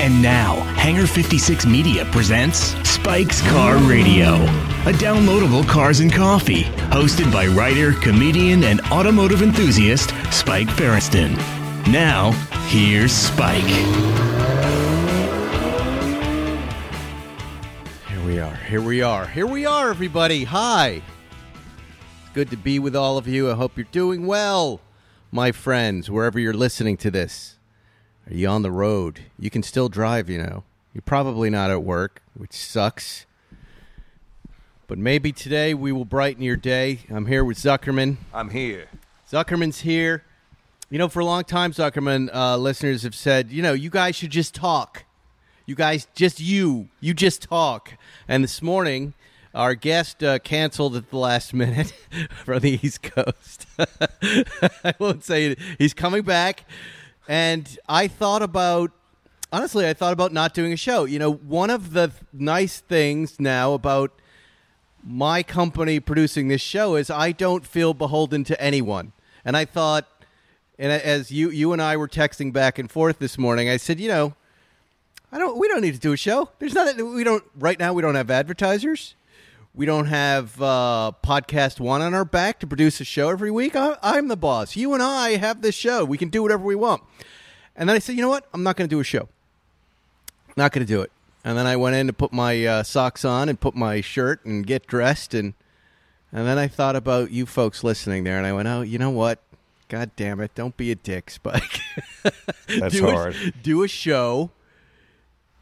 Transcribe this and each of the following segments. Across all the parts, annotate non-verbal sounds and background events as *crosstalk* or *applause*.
And now, Hangar 56 Media presents Spike's Car Radio, a downloadable cars and coffee, hosted by writer, comedian, and automotive enthusiast Spike Feresten. Now, here's Spike. Here we are. Here we are. Here we are, everybody. Hi. Good to be with all of you. I hope you're doing well, my friends, wherever you're listening to this. Are you on the road? You can still drive, you know. You're probably not at work, which sucks. But maybe today we will brighten your day. I'm here with Zuckerman. I'm here. Zuckerman's here. You know, for a long time, Zuckerman uh, listeners have said, you know, you guys should just talk. You guys, just you, you just talk. And this morning, our guest uh, canceled at the last minute *laughs* from the East Coast. *laughs* I won't say it. He's coming back. And I thought about, honestly, I thought about not doing a show. You know, one of the nice things now about my company producing this show is I don't feel beholden to anyone. And I thought, and as you you and I were texting back and forth this morning, I said, you know, I don't. We don't need to do a show. There's not. We don't. Right now, we don't have advertisers. We don't have uh, PodcastOne on our back to produce a show every week. I, I'm the boss. You and I have this show. We can do whatever we want. And then I said, you know what? I'm not going to do a show. Not going to do it. And then I went in to put my uh, socks on and put my shirt and get dressed and and then I thought about you folks listening there, and I went, oh, you know what? God damn it! Don't be a dick, Spike. *laughs* That's do hard. A, do a show.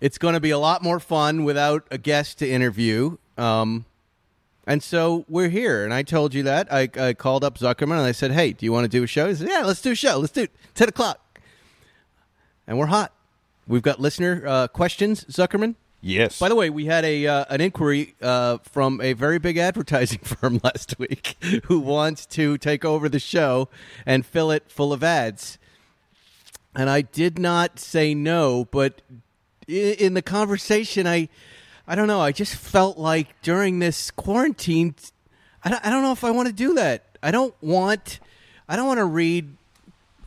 It's going to be a lot more fun without a guest to interview. Um, and so we're here. And I told you that. I, I called up Zuckerman and I said, hey, do you want to do a show? He said, yeah, let's do a show. Let's do it. 10 o'clock. And we're hot. We've got listener uh, questions, Zuckerman. Yes. By the way, we had a uh, an inquiry uh, from a very big advertising *laughs* firm last week who wants to take over the show and fill it full of ads. And I did not say no, but in the conversation, I I don't know. I just felt like during this quarantine, I don't, I don't know if I want to do that. I don't want I don't want to read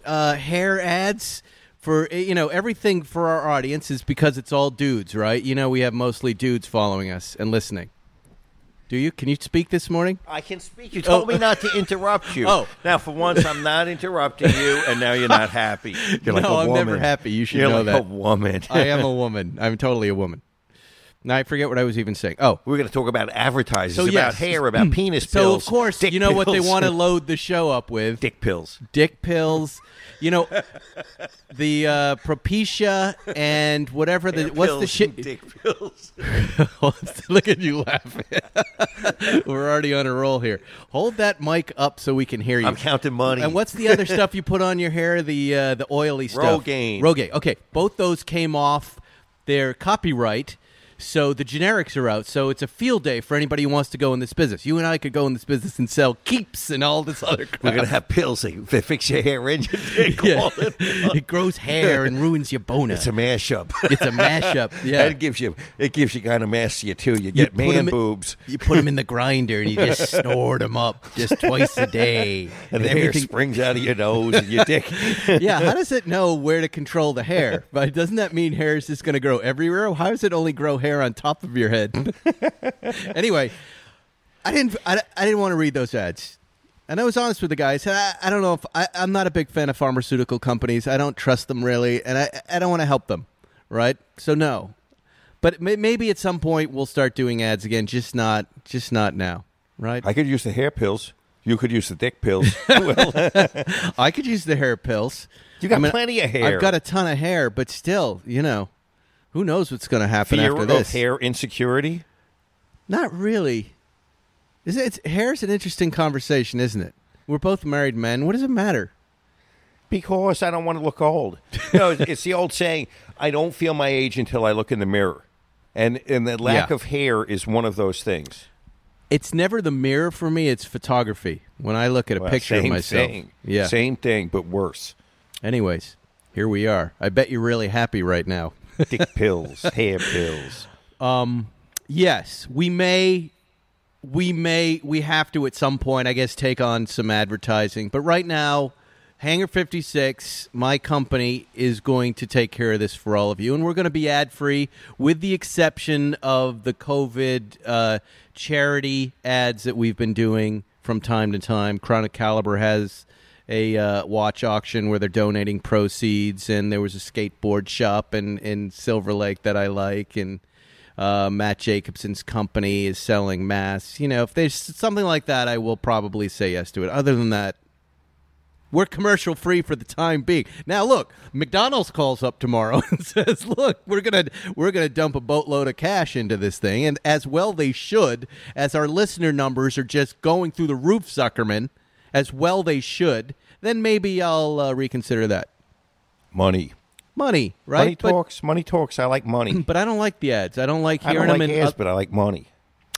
uh, hair ads for you know everything for our audience is because it's all dudes, right? You know, we have mostly dudes following us and listening. Do you? Can you speak this morning? I can speak. You told Oh. me not to interrupt you. Oh. Now, for once, I'm not interrupting you, and now you're not happy. *laughs* You're like No, a I'm woman. never happy. You should You're know like that. a woman. I am a woman. I'm totally a woman. Now I forget what I was even saying. Oh, We're going to talk about advertising, So, about yes. hair, about penis so pills. of course dick you know what they want to *laughs* load the show up with: dick pills. dick pills. You know, the uh, Propecia and whatever the Hair what's the shit. Dick pills. *laughs* Look at you laughing. *laughs* We're already on a roll here. Hold that mic up so we can hear you. I'm counting money. And what's the other stuff you put on your hair? The uh, the oily stuff. Rogaine. Rogaine. Okay, both those came off their copyright, so the generics are out. So it's a field day for anybody who wants to go in this business. You and I could go in this business and sell keeps and all this other *laughs* crap. We're going to have pills that fix your hair and *laughs* dick. yeah. *laughs* it grows hair and ruins your boner. It's a mashup. It's a mashup. Yeah. it gives you it gives you kind of mass you too. You get put man in- boobs. You put them in the grinder and you just snort them up just twice a day. And the hair springs out of your nose and your dick. yeah, how does it know where to control the hair? But doesn't that mean hair is just going to grow everywhere? How does it only grow hair on top of your head? *laughs* anyway, I didn't. I, I didn't want to read those ads, and I was honest with the guy. I said, I, I don't know if I, I'm not a big fan of pharmaceutical companies. I don't trust them really, and I I don't want to help them. Right? So no. But may, maybe at some point we'll start doing ads again. Just not. Just not now. Right? I could use the hair pills. You could use the dick pills. *laughs* I could use the hair pills. You got I mean, plenty of hair. I've got a ton of hair, but still, you know, who knows what's going to happen fear after of this? hair insecurity. Not really. Is it? It's, hair's an interesting conversation, isn't it? We're both married men. What does it matter? Because I don't want to look old. No, it's- it's the old saying, I don't feel my age until I look in the mirror. And and the lack Yeah. of hair is one of those things. It's never the mirror for me. It's photography. When I look at a Well, picture of myself, thing. yeah. Same thing, but worse. Anyways, here we are. I bet you're really happy right now. Dick pills, hair pills. Um, Yes, we may we may we have to at some point i guess take on some advertising but right now Hangar 56, my company, is going to take care of this for all of you. And we're going to be ad free, with the exception of the COVID uh, charity ads that we've been doing from time to time. Crown & Caliber has a uh, watch auction where they're donating proceeds, and there was a skateboard shop in, in Silver Lake that I like. And uh, Matt Jacobson's company is selling masks. You know, if there's something like that, I will probably say yes to it. Other than that, we're commercial free for the time being. Now, look, McDonald's calls up tomorrow *laughs* and says, "Look, we're gonna we're gonna dump a boatload of cash into this thing," and as well they should, as our listener numbers are just going through the roof, Zuckerman. As well they should. Then maybe I'll uh, reconsider that. Money. Money, right? Money But- talks. money talks. I like money. *clears throat* But, I don't like the ads. I don't like I hearing don't like them in. ads, but I like money.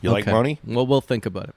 You like money? Well, we'll think about it.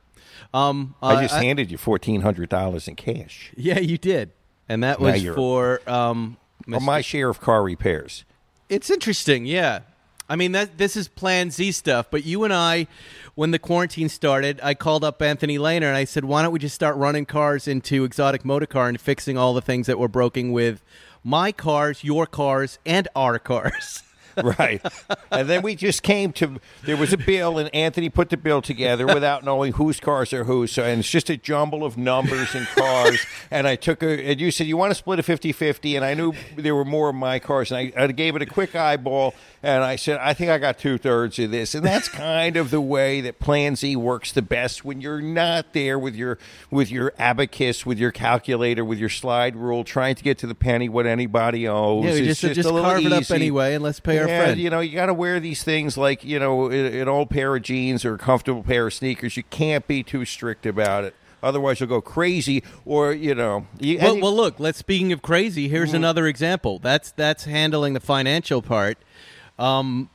Um, I uh, just handed you fourteen hundred dollars in cash, Yeah, you did, and that was for um. Mr. my share of car repairs. It's interesting, yeah. I mean that this is Plan Z stuff, but you and I, when the quarantine started, I called up Anthony Lehner and I said, "Why don't we just start running cars into Exotic Motor Car and fixing all the things that were broken with my cars, your cars, and our cars?" *laughs* right. And then we just came to there was a bill, and Anthony put the bill together without knowing whose cars are whose. So, and it's just a jumble of numbers and cars. and I took a, and you said you want to split a 50-50, and I knew there were more of my cars, and I, I gave it a quick eyeball, and I said I think I got two thirds of this, and that's kind of the way that Plan Z works the best when you're not there with your with your abacus, with your calculator, with your slide rule, trying to get to the penny what anybody owes. yeah, just just, little carve it up anyway, and let's pay Yeah, friend. you know, you got to wear these things like you know an old pair of jeans or a comfortable pair of sneakers. You can't be too strict about it, otherwise you'll go crazy. Or you know, you, Well, you- well, look. Let's speaking of crazy. Here's Mm-hmm. another example. That's that's handling the financial part. Um,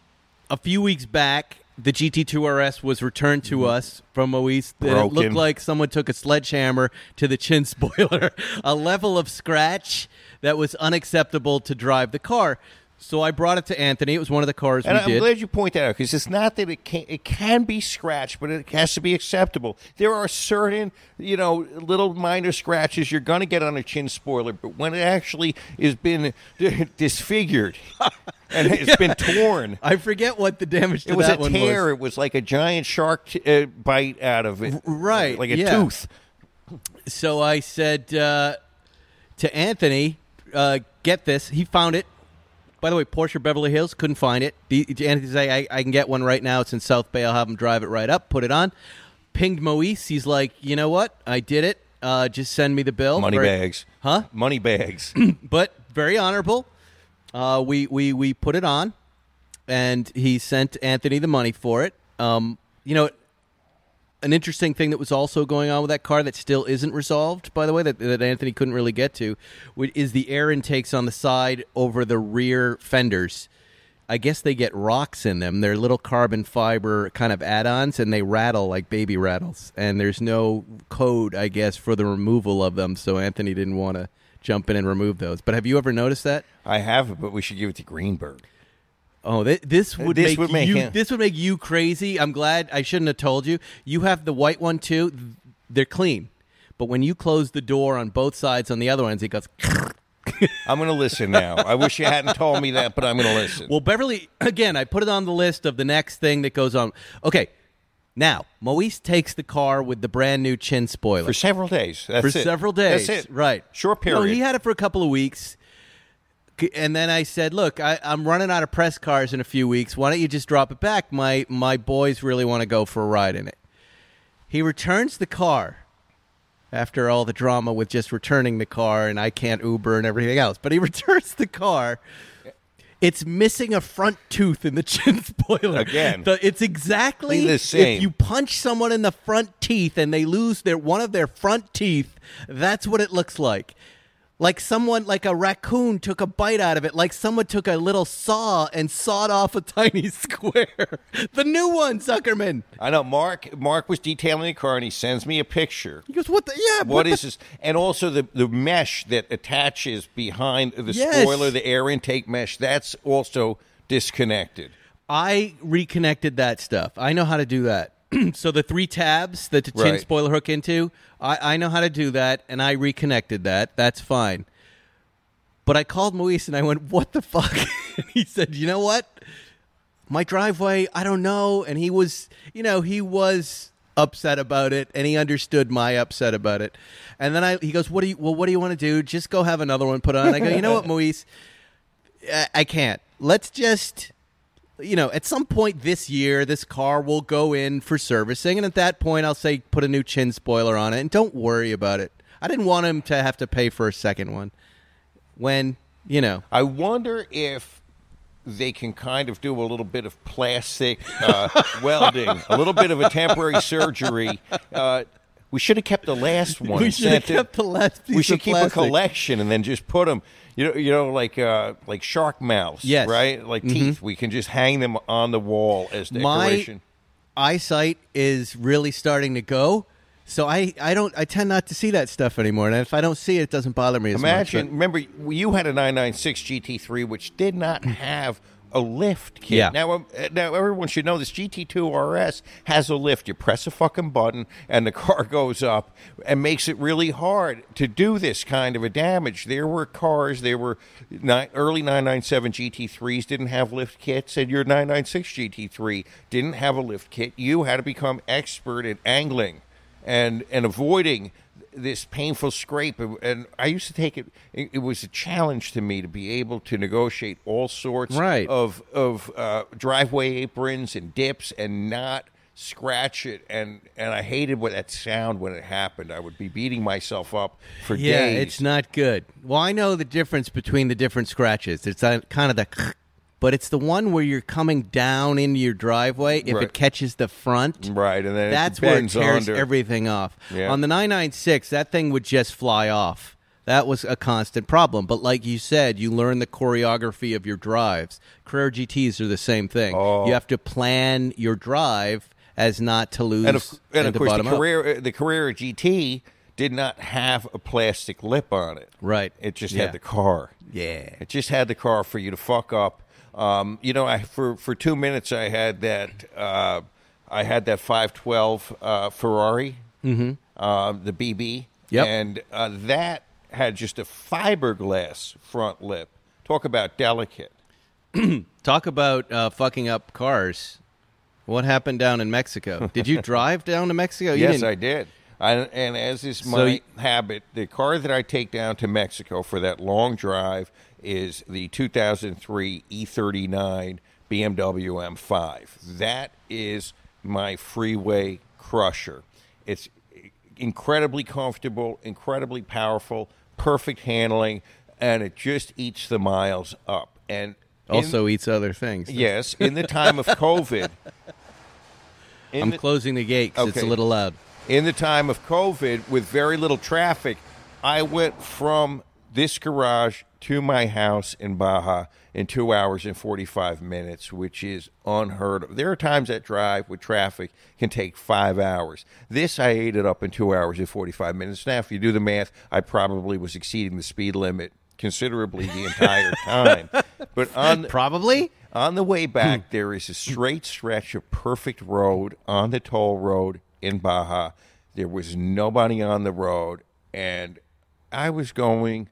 a few weeks back, the GT2RS was returned to us from Moise. It Mm-hmm. Looked like someone took a sledgehammer to the chin *laughs* spoiler, a level of scratch that was unacceptable to drive the car. So I brought it to Anthony. It was one of the cars and we I'm did. glad you point that out because it's not that it can it can be scratched, but it has to be acceptable. There are certain you know little minor scratches you're going to get on a chin spoiler, but when it actually has been *laughs* disfigured *laughs* and it's been torn. I forget what the damage to It was a tear. was. It was like a giant shark t- uh, bite out of it, right, Like a yeah. tooth. So I said uh, to Anthony, uh, "Get this." He found it. By the way, Porsche Beverly Hills couldn't find it. Anthony said, I, "I can get one right now. It's in South Bay. I'll have him drive it right up. Put it on." Pinged Moise. He's like, "You know what? I did it. Uh, just send me the bill." Money Very- bags, huh? Money bags. *clears throat* But very honorable. Uh, we we we put it on, and he sent Anthony the money for it. Um, you know, an interesting thing that was also going on with that car that still isn't resolved, by the way, that, that Anthony couldn't really get to, is the air intakes on the side over the rear fenders. I guess they get rocks in them. They're little carbon fiber kind of add-ons, and they rattle like baby rattles. And there's no code, I guess, for the removal of them. So Anthony didn't want to jump in and remove those. But have you ever noticed that? I have but we should give it to Greenberg. Oh, th- this would This make would make you. him- This would make you crazy. I'm glad I shouldn't have told you. You have the white one too. They're clean, but when you close the door on both sides on the other ones, it goes. I'm going to listen now. I wish you hadn't told me that, but I'm going to listen. Well, Beverly, *clears throat* again, I put it on the list of the next thing that goes on. Okay, now Moise takes the car with the brand new chin spoiler for several days. That's for it. several days. That's it. Right. Short No, period. he had it for a couple of weeks. And then I said, "Look, I, I'm running out of press cars in a few weeks. Why don't you just drop it back? My my boys really want to go for a ride in it." He returns the car after all the drama with just returning the car, and I can't Uber and everything else. But he *laughs* returns the car. It's missing a front tooth in the chin *laughs* spoiler. Again. The- it's exactly The same. if you punch someone in the front teeth and they lose their one of their front teeth, that's what it looks like. Like someone, like a raccoon, took a bite out of it. Like someone took a little saw and sawed off a *laughs* tiny square. the new one, Zuckerman. I know. Mark. Mark was detailing the car, and he sends me a picture. He goes, "What the? Yeah, What the- is this? And also the the mesh that attaches behind the Yes. spoiler, the air intake mesh. That's also disconnected. I reconnected that stuff. I know how to do that. *clears throat* so the three tabs that the chin Right. spoiler hook into, I, I know how to do that, and I reconnected that. That's fine. But I called Moise and I went, "What the fuck?" and *laughs* he said, "You know what? My driveway, I don't know." And he was, you know, he was upset about it, and he understood my upset about it. And then I, he goes, "What do you? Well, what do you want to do? Just go have another one put on." I go, "You know what, *laughs* Moise? I, I can't. Let's just." You know, at some point this year, this car will go in for servicing, and at that point, I'll say put a new chin spoiler on it, and don't worry about it. I didn't want him to have to pay for a second one. When you know, I wonder if they can kind of do a little bit of plastic uh, *laughs* welding, a little bit of a temporary surgery. Uh, we should have kept the last *laughs* one. We should have kept the last We should keep a collection and then just put them. You know, you know, like uh, like shark mouths, Yes. Mm-hmm. right? Like teeth. We can just hang them on the wall as decoration. my eyesight is really starting to go. So I, I don't I tend not to see that stuff anymore, and if I don't see it, it doesn't bother me as Imagine, much. remember, you had a 996 GT3, which did not have a lift kit. Yeah. Now, um, uh, now everyone should know this GT2 RS has a lift. You press a fucking button, and the car *laughs* goes up, and makes it really hard to do this kind of a damage. There were cars, there were early 997 GT3s didn't have lift kits, and your 996 GT3 didn't have a lift kit. You had to become expert at angling and and avoiding this painful scrape and i used to take it it, it was a challenge to me to be able to negotiate all sorts Right. of of uh, driveway aprons and dips and not scratch it and and i hated what that sound when it happened i would be beating myself up for yeah, days it's not good. Well, I know the difference between the different scratches. It's kind of the, but it's the one where you're coming down into your driveway. If Right. it catches the front, right and then that's it where it tears under. everything off. Yeah. On the 996, that thing would just fly off. That was a constant problem. But like you said, you learn the choreography of your drives. Carrera GTs are the same thing. Oh. You have to plan your drive as not to lose and of, and of course the bottom out. Uh, the Carrera GT did not have a plastic lip on it Right. it just Yeah. had the car Yeah. It just had the car for you to fuck up. Um, you know, I for for two minutes I had that uh, I had that 512 uh, Ferrari, mm-hmm. uh, the BB, Yep. and uh, that had just a fiberglass front lip. Talk about delicate. *clears throat* Talk about uh, fucking up cars. What happened down in Mexico? *laughs* Did you drive down to Mexico? You yes, didn't- I did. I, and as is So my you- habit, the car that I take down to Mexico for that long drive is the 2003 E39 BMW M5. That is my freeway crusher. It's incredibly comfortable, incredibly powerful, perfect handling, and it just eats the miles up. And in- Also eats other things. yes, in the time of COVID. *laughs* I'm the- closing the gate 'cause it's a little loud. in the time of COVID with very little traffic, I went from this garage to my house in Baja in two hours and 45 minutes, which is unheard of. There are times that drive with traffic can take five hours. This, I ate it up in two hours and 45 minutes. Now, if you do the math, I probably was exceeding the speed limit considerably the entire *laughs* time. But on Probably. on the way back, hmm. there is a straight stretch of perfect road on the toll road in Baja. There was nobody on the road, and I was going,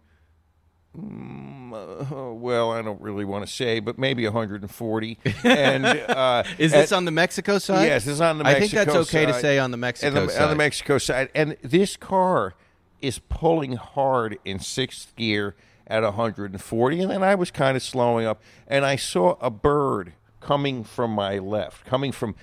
well, I don't really want to say, but maybe 140. *laughs* And uh, Is this on the Mexico side? Yes, it's on the Mexico I think that's okay to say on the Mexico the, side. On the Mexico side. And this car is pulling hard in sixth gear at 140. And then I was kind of slowing up, and I saw a bird coming from my left, coming from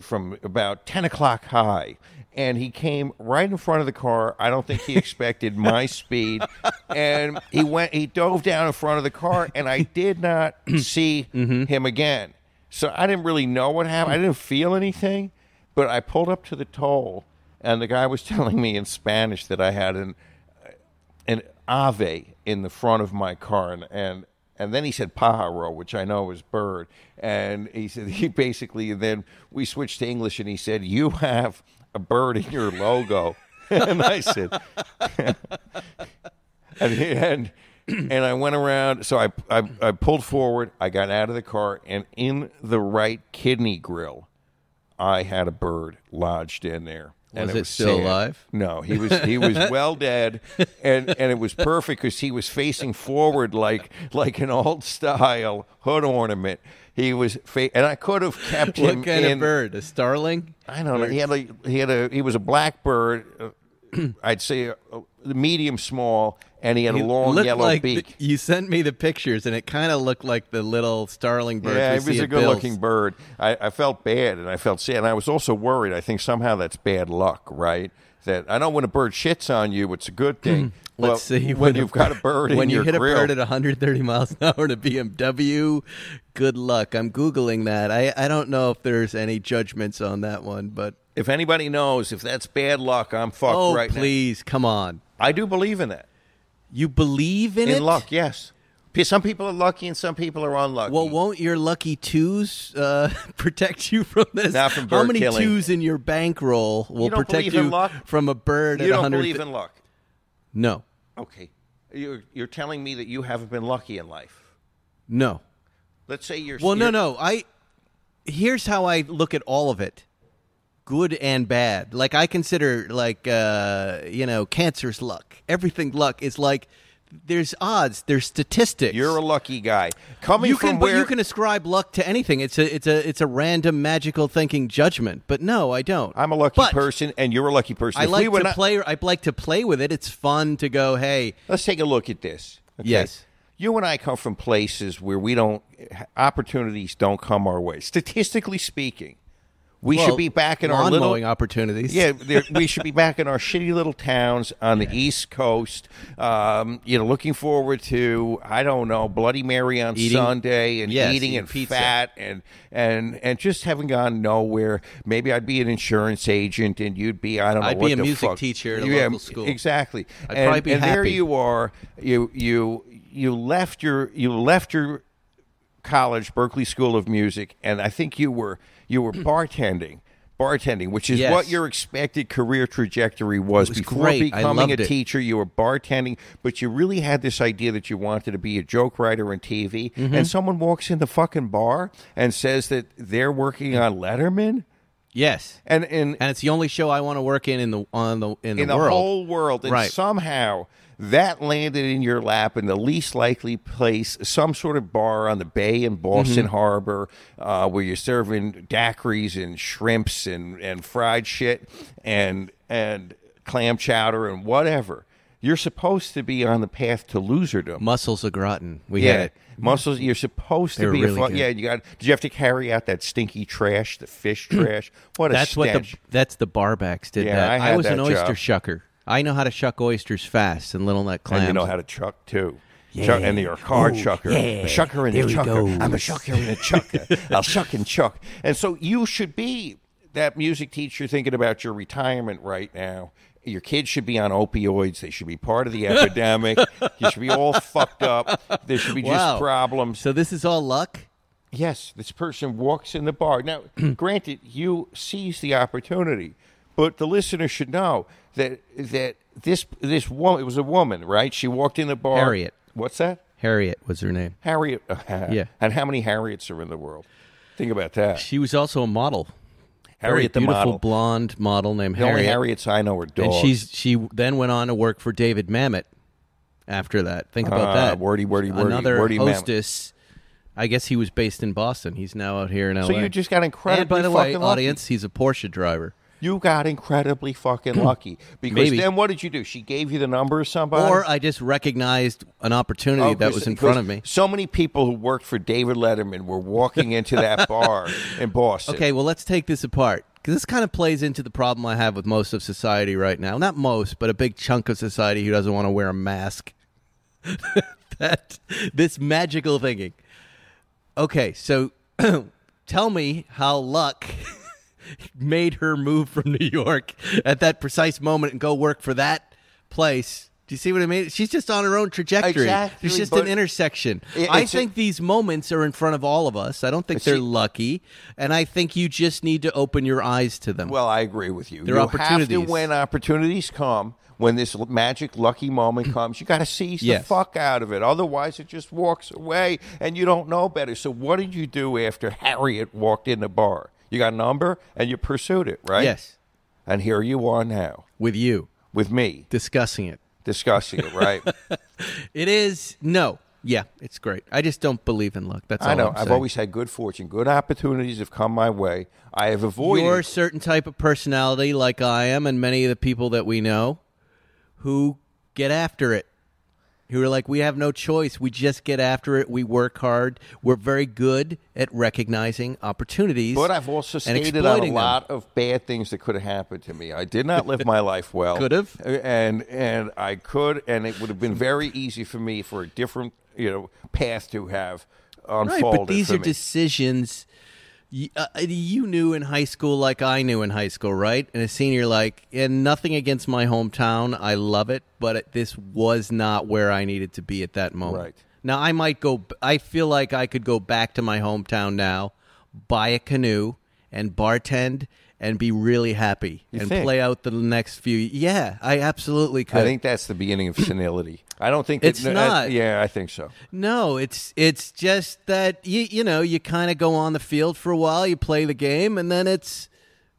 from about 10 o'clock high. And he came right in front of the car. I don't think he expected my *laughs* speed. And he went, he dove down in front of the car, and I did not *clears throat* see mm-hmm. him again. So I didn't really know what happened. I didn't feel anything, but I pulled up to the toll, and the guy was *laughs* telling me in Spanish that I had an an ave in the front of my car, and and, and then he said pájaro, which I know is bird, and he said *laughs* he basically And then we switched to English, and he said you have a bird in your logo, *laughs* and I said. *laughs* and, and and I went around. So I, I I pulled forward. I got out of the car, and in the right kidney grill, I had a bird lodged in there. and Was it still sad. alive? No, he was he was *laughs* well dead, and and it was perfect because he was facing forward like like an old style hood ornament. He was, fa- and I could have kept him What kind in. of bird? A starling? I don't know. He had a he had a he was a blackbird. Uh, I'd say a, a medium small, and he had a long yellow like beak. the- you sent me the pictures, and it kind of looked like the little starling bird. yeah, it was a good-looking bird. I, I felt bad, and I felt sad, and I was also worried. I think somehow that's bad luck, right? That I know when a bird shits on you, it's a good *clears throat* thing. Let's but see when you've got a bird when you hit grill, a bird at 130 miles an hour in a BMW. Good luck. I'm googling that. I I don't know if there's any judgments on that one, but if anybody knows if that's bad luck, I'm fucked oh right now. please, come on. I do believe in that. You believe in, In it? luck, yes. Some people are lucky and some people are unlucky. Well, won't your lucky twos uh, *laughs* protect you from this? Not from bird How many killing. twos in your bankroll will You protect you luck? from a bird you at don't 100? believe in luck. no, Okay. You're, you're telling me that you haven't been lucky in life. no. Let's say you're. Well, no, you're- no. I here's how I look at all of it, good and bad. Like I consider, like uh, you know, cancer's luck. Everything luck is like there's odds, there's statistics. You're a lucky guy. Coming you from can, where but you can ascribe luck to anything. It's a, it's a, it's a random magical thinking judgment. But no, I don't. I'm a lucky But person, and you're a lucky person. I If like we to not- play. I like to play with it. It's fun to go. Hey, Let's take a look at this. okay? Yes. You and I come from places where we don't opportunities don't come our way. Statistically speaking, we well, should be back in our little opportunities. Yeah, *laughs* we should be back in our shitty little towns on the East Coast. Um, you know, looking forward to I don't know Bloody Mary on Eating- Sunday and yes, eating eating and pizza. fat and and and just having gone nowhere. Maybe I'd be an insurance agent and you'd be I don't know. I'd be a music fuck. teacher at a Yeah, local school. Exactly. I'd and, probably be and there you are. You you you left your you left your college, Berklee School of Music, and I think you were you were bartending. Bartending, which is Yes. what your expected career trajectory was, was before great. I becoming a loved it. teacher. You were bartending, but you really had this idea that you wanted to be a joke writer on TV. Mm-hmm. And someone walks in the fucking bar and says that they're working on Letterman, Yes. and and and it's the only show I want to work in in the on the in the, in the world. whole world, and Right. somehow that landed in your lap in the least likely place, some sort of bar on the bay in Boston Mm-hmm. Harbor, uh, where you're serving daiquiris and shrimps and, and fried shit and and clam chowder and whatever. You're supposed to be on the path to loserdom. Mussels of gratin. We yeah, had it. mussels. You're supposed to be really a fun, yeah. You got. Did you have to carry out that stinky trash, the fish *clears throat* trash? What a That's what the stench. that's the barbacks did Yeah, that. I had was an that oyster job. shucker. I know how to shuck oysters fast and little nut clams. And you know how to chuck too. Chuck, and you're a card Ooh, chucker. yeah. A shucker and There a chucker. I'm a shucker and a chucker. I'll shuck and chuck. And so you should be that music teacher thinking about your retirement right now. Your kids should be on opioids. They should be part of the *laughs* epidemic. You should be all fucked up. There should be Wow. just problems. So this is all luck. Yes, this person walks in the bar. Now, *clears throat* granted, you seize the opportunity, but the listener should know that that this this woman it was a woman, right? She walked in the bar. Harriet. What's that? Harriet was her name. Harriet. *laughs* Yeah. And how many Harriets are in the world? Think about that. She was also a model. Harriet the Very beautiful model. blonde model named The only Harriet. Harriets I know are and she's she then went on to work for David Mamet. After that, think about Ah, that. wordy, wordy, wordy, Another wordy Mamet. hostess. I guess he was based in Boston. He's now out here in LA. so you just got incredibly and by the way, fucking lucky. audience, he's a Porsche driver. You got incredibly fucking hmm. lucky because Maybe. then what did you do? She gave you the number of somebody, Or I just recognized an opportunity Oh, that was in front of me. So many people who worked for David Letterman were walking into that *laughs* bar in Boston. Okay, well, let's take this apart because this kind of plays into the problem I have with most of society right now. Not most, but a big chunk of society who doesn't want to wear a mask. *laughs* that this magical thinking. Okay, so *clears throat* tell me how luck *laughs* *laughs* made her move from *laughs* New York at that precise moment and go work for that place. Do you see what I mean? She's just on her own trajectory. Exactly, There's just an intersection. it- I it's a- think these moments are in front of all of us. I don't think they're See- lucky, and I think you just need to open your eyes to them. Well, I agree with you. There you opportunities. have to when opportunities come. When this magic lucky moment *clears throat* comes, you got to seize Yes. the fuck out of it. Otherwise, it just walks away, and you don't know better. So, what did you do after Harriet walked in the bar? You got a number, and you pursued it, right? Yes, And here you are now with you with me discussing it. discussing it, right? *laughs* It is no. Yeah, it's great. I just don't believe in luck. That's all I know. I've saying. always had good fortune. Good opportunities have come my way. I have avoided. You're a certain type of personality, like I am, and many of the people that we know, who get after it. Who are like, we have no choice. We just get after it. We work hard. We're very good at recognizing opportunities. But I've also stated on a exploiting them. lot of bad things that could have happened to me. I did not live my life well. *laughs* Could have. Uh, and and I could, and it would have been very easy for me for a different you know path to have unfolded. Right, but these are me. decisions uh, you knew in high school, like I knew in high school, right? And a senior, like, and nothing against my hometown, I love it, but it, this was not where I needed to be at that moment. Right. Now I might go. I feel like I could go back to my hometown now, buy a canoe, and bartend. And be really happy You and think? play out the next few. Yeah, I absolutely could. I think that's the beginning of senility. I don't think that, It's uh, not. yeah, I think so. No, it's it's just that you you know you kind of go on the field for a while, you play the game, and then it's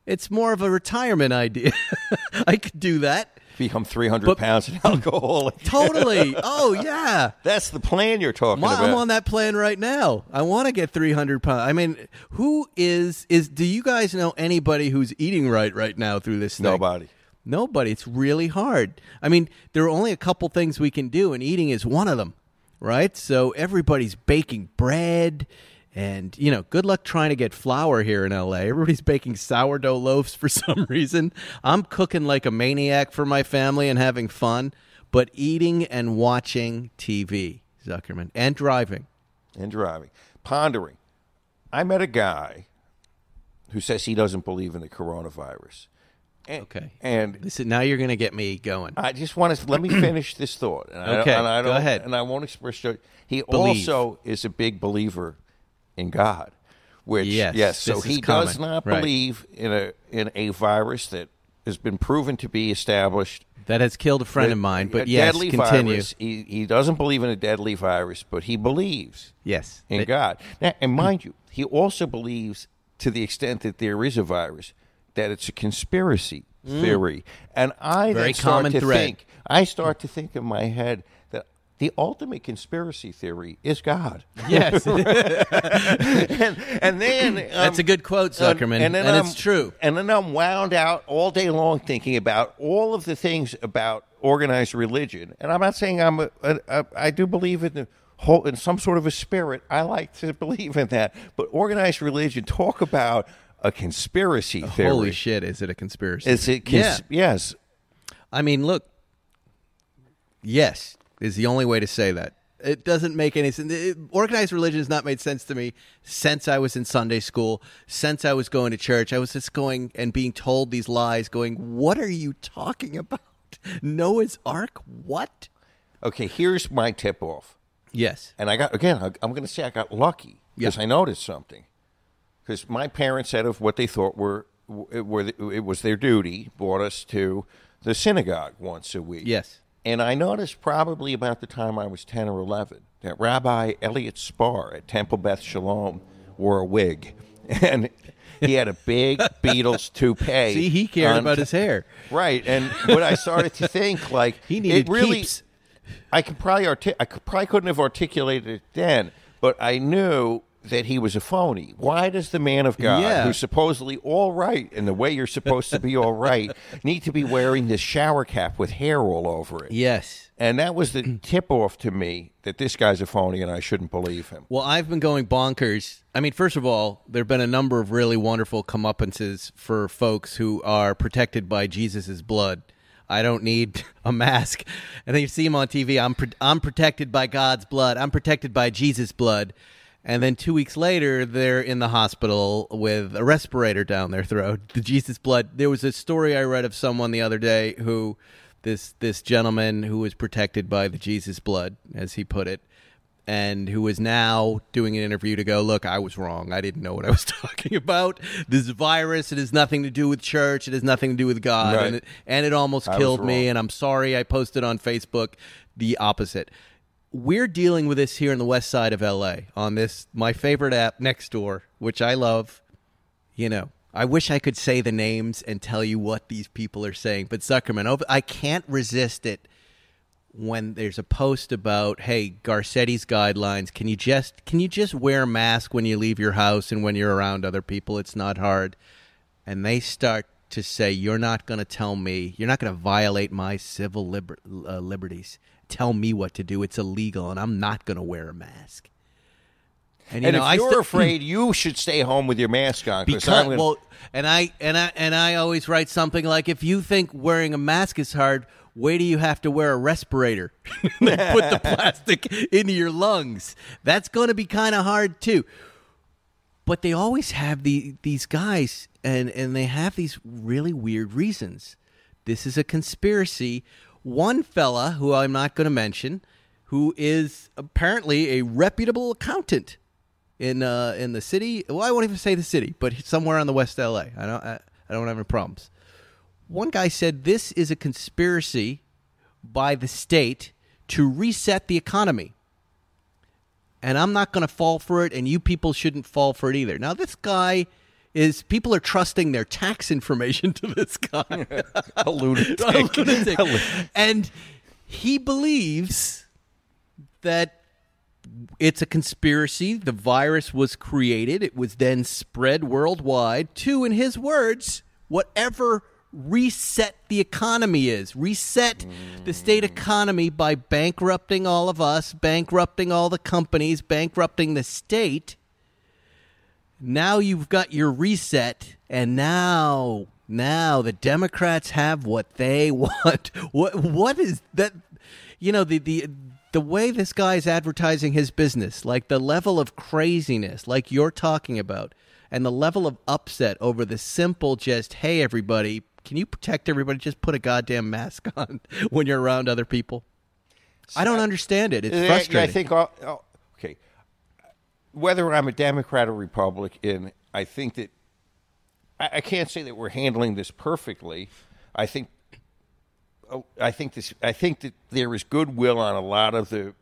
it's more of a retirement idea. *laughs* I could do that Become three hundred But- pounds and alcoholic. *laughs* totally. oh yeah, That's the plan you're talking My- about. I'm on that plan right now. I want to get 300 pounds. I mean, who is is? Do you guys know anybody who's eating right right now through this thing? Nobody. Nobody. It's really hard. I mean, there are only a couple things we can do, and eating is one of them, right? So everybody's baking bread, and you know, good luck trying to get flour here in LA. Everybody's baking sourdough loaves for *laughs* some reason. I'm cooking like a maniac for my family and having fun, but eating and watching TV, Zuckerman, and driving. and driving, pondering. I met a guy who says he doesn't believe in the coronavirus. And, Okay. And Listen, now you're going to get me going. I just want to let me *clears throat* finish this thought. And I, Okay, and I go ahead. And I won't express. He Believe. also is a big believer in God. Which Yes, yes, so he does common. not Right. believe in a in a virus that has been proven to be established That has killed a friend of mine, but yes, deadly continue. virus. He, he doesn't believe in a deadly virus, but he believes Yes. in They- God. Now, and mind you, he also believes, to the extent that there is a virus, that it's a conspiracy theory. And I Mm. Very start to thread. think, I start to think in my head that the ultimate conspiracy theory is God. Yes. *laughs* and, and then *clears throat* um, That's a good quote, Zuckerman, and, then it's true. And then I'm wound out all day long thinking about all of the things about organized religion. And I'm not saying I'm a, a, a I do believe in the whole in some sort of a spirit. I like to *laughs* believe in that. But organized religion talk about a conspiracy theory. Holy shit, is it a conspiracy? Is it? yeah. Yes. I mean, look. Yes, is the only way to say that. It doesn't make any sense. It- organized religion has not made sense to me since I was in Sunday school, since I was going to church. I was just going and being told these lies, going, What are you talking about? *laughs* Noah's Ark? What? Okay. Here's my tip off. Yes. And I got again. I- I'm going to say I got lucky because. I noticed something. Because my parents, out of what they thought were were it was their duty, brought us to the synagogue once a week. Yes. And I noticed probably about the time I was ten or eleven that Rabbi Elliot Spar at Temple Beth Shalom wore a wig, *laughs* and he had a big *laughs* Beatles toupee. See, he cared on about his hair. Right, and what I started to think, *laughs* like He needed it really, keeps. I could probably arti- I could, probably couldn't have articulated it then, but I knew that he was a phony. Why does the man of God, Yeah. who's supposedly all right in the way you're supposed to be all right, *laughs* need to be wearing this shower cap with hair all over it? Yes. And that was the *clears throat* tip off to me that this guy's a phony and I shouldn't believe him. Well, I've been going bonkers. I mean, first of all, there have been a number of really wonderful comeuppances for folks who are protected by Jesus' blood. I don't need *laughs* a mask. And then you see him on TV. I'm pro- I'm protected by God's blood. I'm protected by Jesus' blood. And then two weeks later, they're in the hospital with a respirator down their throat. The Jesus blood. There was a story I read of someone the other day who, this this gentleman who was protected by the Jesus blood, as he put it, and who is now doing an interview to go, look, I was wrong. I didn't know what I was *laughs* talking about. This virus, it has nothing to do with church. It has nothing to do with God. Right. And, it, and it almost I killed me. And I'm sorry I posted on Facebook the opposite. We're dealing with this here in the west side of LA on this, my favorite app, Nextdoor, which I love. you know, I wish I could say the names and tell you what these people are saying, but Zuckerman, I can't resist it when there's a post about, hey, Garcetti's guidelines. Can you just can you just wear a mask when you leave your house and when you're around other people? It's not hard. And they start to say, you're not going to tell me, you're not going to violate my civil liber- uh, liberties. Tell me what to do. It's illegal, and I'm not going to wear a mask. And, you know, if you're sti- afraid, *laughs* you should stay home with your mask on. because I'm gonna, well, and I and I and I always write something like, if you think wearing a mask is hard, wait do you have to wear a respirator? *laughs* put the *laughs* plastic into your lungs. That's going to be kind of hard too. But they always have the these guys, and and they have these really weird reasons. This is a conspiracy. One fella who I'm not going to mention, who is apparently a reputable accountant in uh, in the city. Well, I won't even say the city, but somewhere on the West LA. I don't I, I don't have any problems. One guy said this is a conspiracy by the state to reset the economy. And I'm not going to fall for it, and you people shouldn't fall for it either. Now, this guy is people are trusting their tax information *laughs* to this guy. *laughs* a lunatic. *laughs* A lunatic. and he believes that it's a conspiracy. The virus was created, it was then spread worldwide to, in his words, whatever reset the economy is. Reset the state economy by bankrupting all of us, bankrupting all the companies, bankrupting the state. Now you've got your reset, and now now the Democrats have what they *laughs* want. What what is that? You know the the the way this guy's advertising his business, like the level of craziness, like you're talking about, and the level of upset over the simple just hey everybody, can you protect everybody? Just put a goddamn mask *laughs* on when you're around other people. I don't understand it. It's frustrating. I think. I'll, I'll- okay, whether I'm a Democrat or Republican, I think that I, I can't say that we're handling this perfectly. I think. oh, I think this. I think that there is goodwill on a lot of the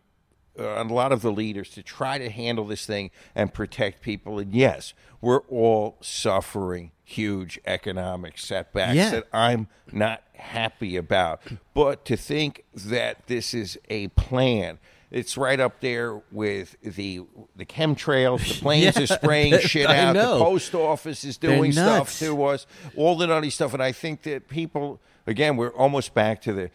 uh, on a lot of the leaders to try to handle this thing and protect people. And yes, we're all suffering huge economic setbacks Yeah. that I'm not happy about. But to think that this is a plan. It's right up there with the the chemtrails. The *laughs* planes Yeah, are spraying shit I out. know. The post office is doing stuff to us. All the nutty stuff. And I think that people, again, we're almost back to the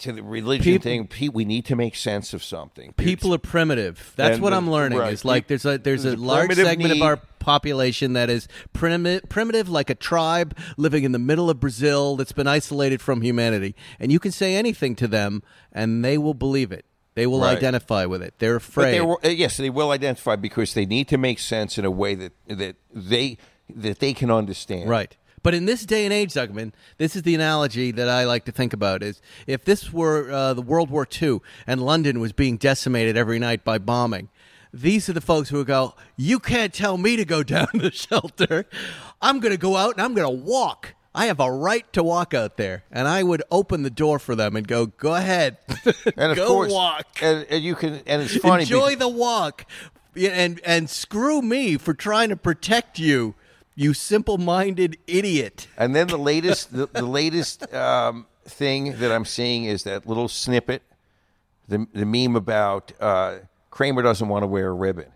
to the religion People- thing. Pe- We need to make sense of something. People are primitive. That's what the- I'm learning. right. Is like there's a there's a There's a large segment need. of our population that is primitive, primitive like a tribe living in the middle of Brazil that's been isolated from humanity. And you can say anything to them, and they will believe it. They will Right. identify with it. They're afraid. they will, uh, yes, they will identify because they need to make sense in a way that that they that they can understand. Right. But in this day and age, Zuckerman, this is the analogy that I like to think about: is if this were uh, the World War II and London was being decimated every night by bombing, these are the folks who would go, "You can't tell me to go *laughs* down to the shelter. I'm going to go out and I'm going to walk. I have a right to walk out there." And I would open the door for them and go, "Go ahead, And of *laughs* go course, walk." And, and you can, and it's funny. Enjoy because- the walk, and and screw me for trying to protect you, you simple-minded idiot. And then the latest, the, the latest um, thing that I'm seeing is that little snippet, the the meme about uh, Kramer doesn't want to wear a ribbon.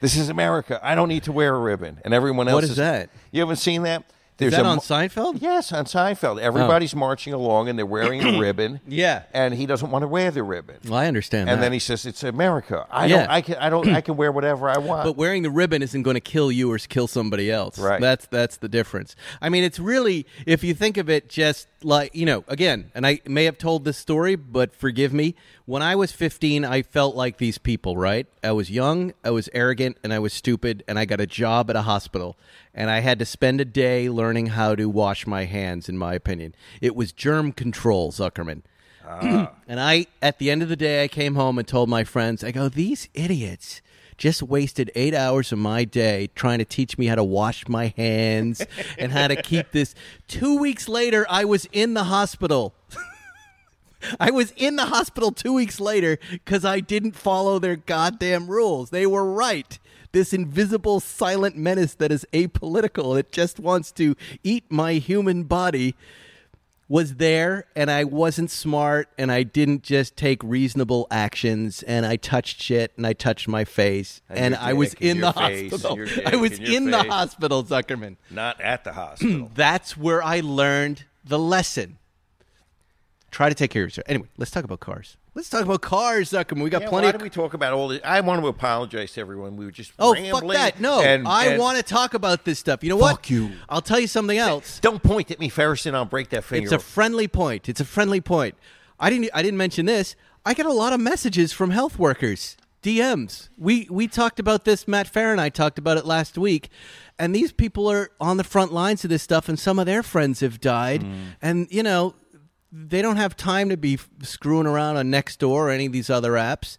This is America. I don't need to wear a ribbon, and everyone else. What is that? You haven't seen that? Is that a on Seinfeld? Yes, on Seinfeld. Everybody's oh. marching along and they're wearing a *clears throat* ribbon. Yeah. and he doesn't want to wear the ribbon. Well, I understand And that. then he says, "It's America. I Yeah. don't. I can. I don't. I can *clears throat* wear whatever I want." but wearing the ribbon isn't going to kill you or kill somebody else. Right. That's that's the difference. I mean, it's really if you think of it, just like you know, again, and I may have told this story, but forgive me. When I was 15, I felt like these people. Right? I was young, I was arrogant, and I was stupid, and I got a job at a hospital, and I had to spend a day learning how to wash my hands. In my opinion, it was germ control, Zuckerman. Ah. And I, at the end of the day, I came home and told my friends, I go, these idiots just wasted eight hours of my day trying to teach me how to wash my hands *laughs* and how to keep this. Two weeks later, I was in the hospital. *laughs* I was in the hospital two weeks later because I didn't follow their goddamn rules. They were right. This invisible silent menace that is apolitical, that just wants to eat my human body, was there, and I wasn't smart, and I didn't just take reasonable actions, and I touched shit, and I touched my face, And and I was and *laughs* in the face, hospital. I was your in the hospital, Zuckerman. Not at the hospital. *clears throat* That's where I learned the lesson. Try to take care of yourself. Anyway, let's talk about cars. Let's talk about cars, Zuckerman. We got Yeah, plenty why of. do we talk about all this? I want to apologize to everyone. We were just oh, rambling fuck that. No, and- I and- want to talk about this stuff. You know what? Fuck you. I'll tell you something else. Don't point at me, Ferguson. I'll break that finger. It's a friendly point. It's a friendly point. I didn't. I didn't mention this. I get a lot of messages from health workers, DMs. We we talked about this. Matt Farah and I talked about it last week, and these people are on the front lines of this stuff, and some of their friends have died, mm. and you know they don't have time to be screwing around on Nextdoor or any of these other apps.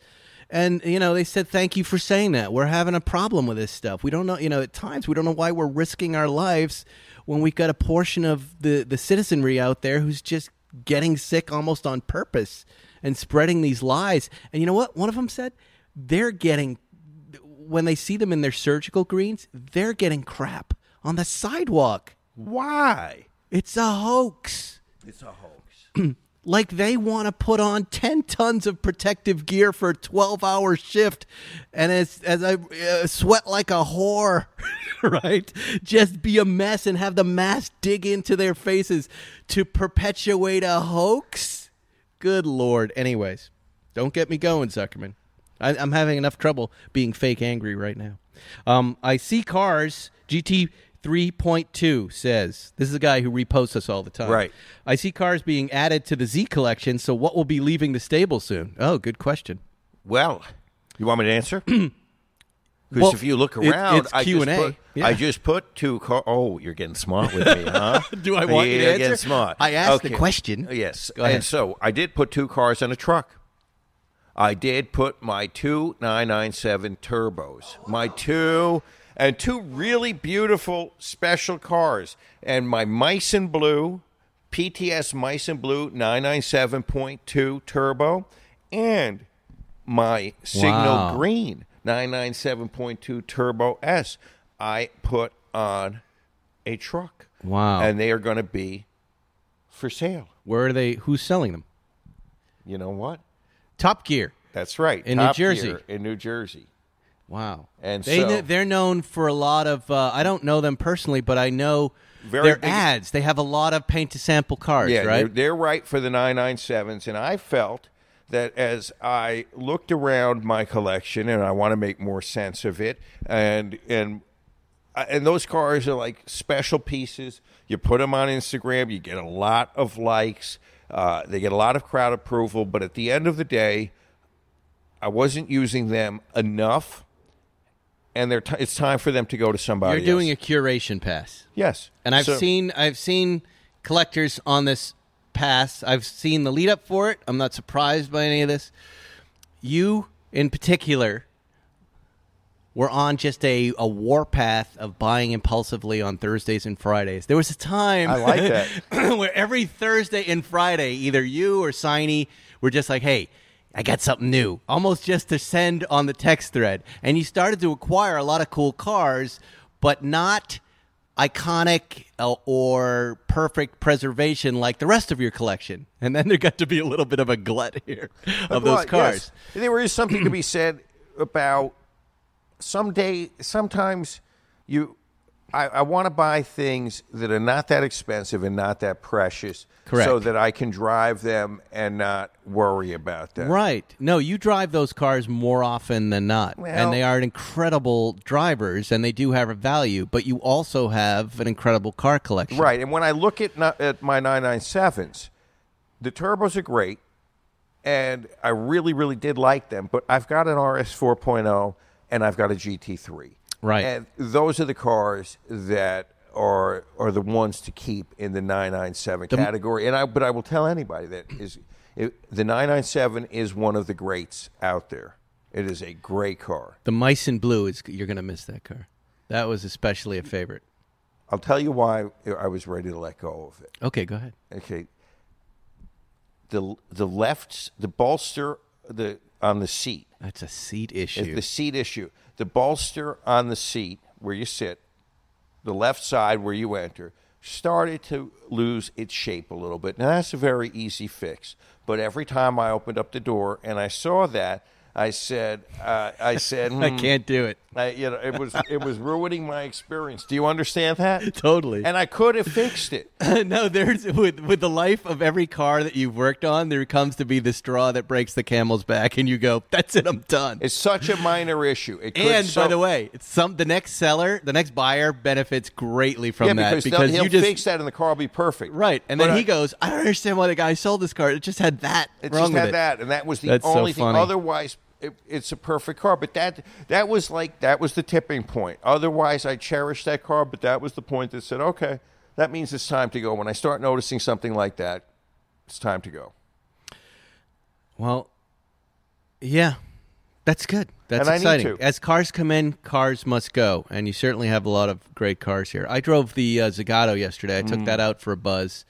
And you know, they said thank you for saying that. We're having a problem with this stuff. We don't know, you know, at times we don't know why we're risking our lives when we've got a portion of the the citizenry out there who's just getting sick almost on purpose and spreading these lies. And you know what? One of them said they're getting when they see them in their surgical greens, they're getting crap on the sidewalk. Why? It's a hoax It's a hoax. *clears throat* like they want to put on 10 tons of protective gear for a 12 hour shift and as as i uh, sweat like a whore *laughs* right? Just be a mess and have the mask dig into their faces to perpetuate a hoax? Good lord. Anyways don't get me going zuckerman. I, i'm having enough trouble being fake angry right now. Um, i see cars gt 3.2 says this is a guy who reposts us all the time Right. I see cars being added to the Z collection, so what will be leaving the stable soon? Oh, good question. Well, you want me to answer? *clears throat* Because Well, if you look it- around, it's I Q&A. just put, Yeah. I just put two car. Oh, you're getting smart with me, huh? *laughs* Do I want you to answer? smart. I asked the Okay. question. Yes. And so I did put two cars in a truck. I did put my two 997 turbos, my two and two really beautiful special cars, and my Meissen Blue, PTS Meissen Blue 997.2 turbo, and my Signal Wow. Green 997.2 Turbo S. I put on a truck. Wow. And they are going to be for sale. Where are they? Who's selling them? You know what? Top Gear. That's right. In New Jersey. In New Jersey. Wow. And they so- they're known for a lot of. Uh, I don't know them personally, but I know Very their big- ads. They have a lot of paint to sample cars, Yeah, right? they're, they're right for the 997s. And I felt that as I looked around my collection, and I want to make more sense of it, and and uh, and those cars are like special pieces. You put them on Instagram, you get a lot of likes. Uh, they get a lot of crowd approval, but at the end of the day, I wasn't using them enough, and they're t- it's time for them to go to somebody. You're doing else. a curation pass. yes, And I've So- seen I've seen collectors on this pass. I've seen the lead up for it. I'm not surprised by any of this. You in particular were on just a, a warpath of buying impulsively on Thursdays and Fridays. There was a time I like that. *laughs* where every Thursday and Friday, either you or Signy were just like, hey, I got something new, almost just to send on the text thread. And you started to acquire a lot of cool cars, but not iconic uh, or perfect preservation like the rest of your collection. And then there got to be a little bit of a glut here of Well, those cars. yes. There is something to be said about someday. Sometimes you, I, I want to buy things that are not that expensive and not that precious, Correct. so that I can drive them and not worry about them. Right. No, you drive those cars more often than not. Well- and they are incredible drivers and they do have a value, but you also have an incredible car collection. Right. And when I look at at my 997s, the turbos are great, and I really, really did like them. But I've got an RS 4.0 and I've got a GT3. Right. And those are the cars that are are the ones to keep in the 997 category. And I but I will tell anybody that is it, the 997 is one of the greats out there. It is a great car. The Meissen Blue is you're going to miss that car. That was especially a favorite. I'll tell you why I was ready to let go of it. Okay, go ahead. Okay. the the left the bolster the on the seat That's a seat is issue. the seat issue. The bolster on the seat where you sit, the left side where you enter, started to lose its shape a little bit. Now that's a very easy fix. But every time I opened up the door and I saw that, I said, uh, I said, *laughs* I "Hmm." can't do it. I, you know, it was it was ruining my experience. Do you understand that? *laughs* Totally. And I could have fixed it. *laughs* no, there's with with the life of every car that you've worked on, there comes to be the straw that breaks the camel's back, and you go, "That's it, I'm done." It's such a minor issue. It could and so- by the way, it's some the next seller, the next buyer benefits greatly from yeah, that because, they'll- he'll you just fix that and the car will be perfect. right, and But then I- he goes, "I don't understand why the guy sold this car. It just had that It just had it." that, and that was the That's so only thing. Otherwise, it, it's a perfect car. But that that was like that was the tipping point. Otherwise, I cherished that car, but that was the point that said, okay, that means it's time to go. When I start noticing something like that, it's time to go. Well, yeah, that's good. That's And exciting. As cars come in, cars must go, and you certainly have a lot of great cars here. I drove the uh, Zagato yesterday. I Mm. took that out for a buzz.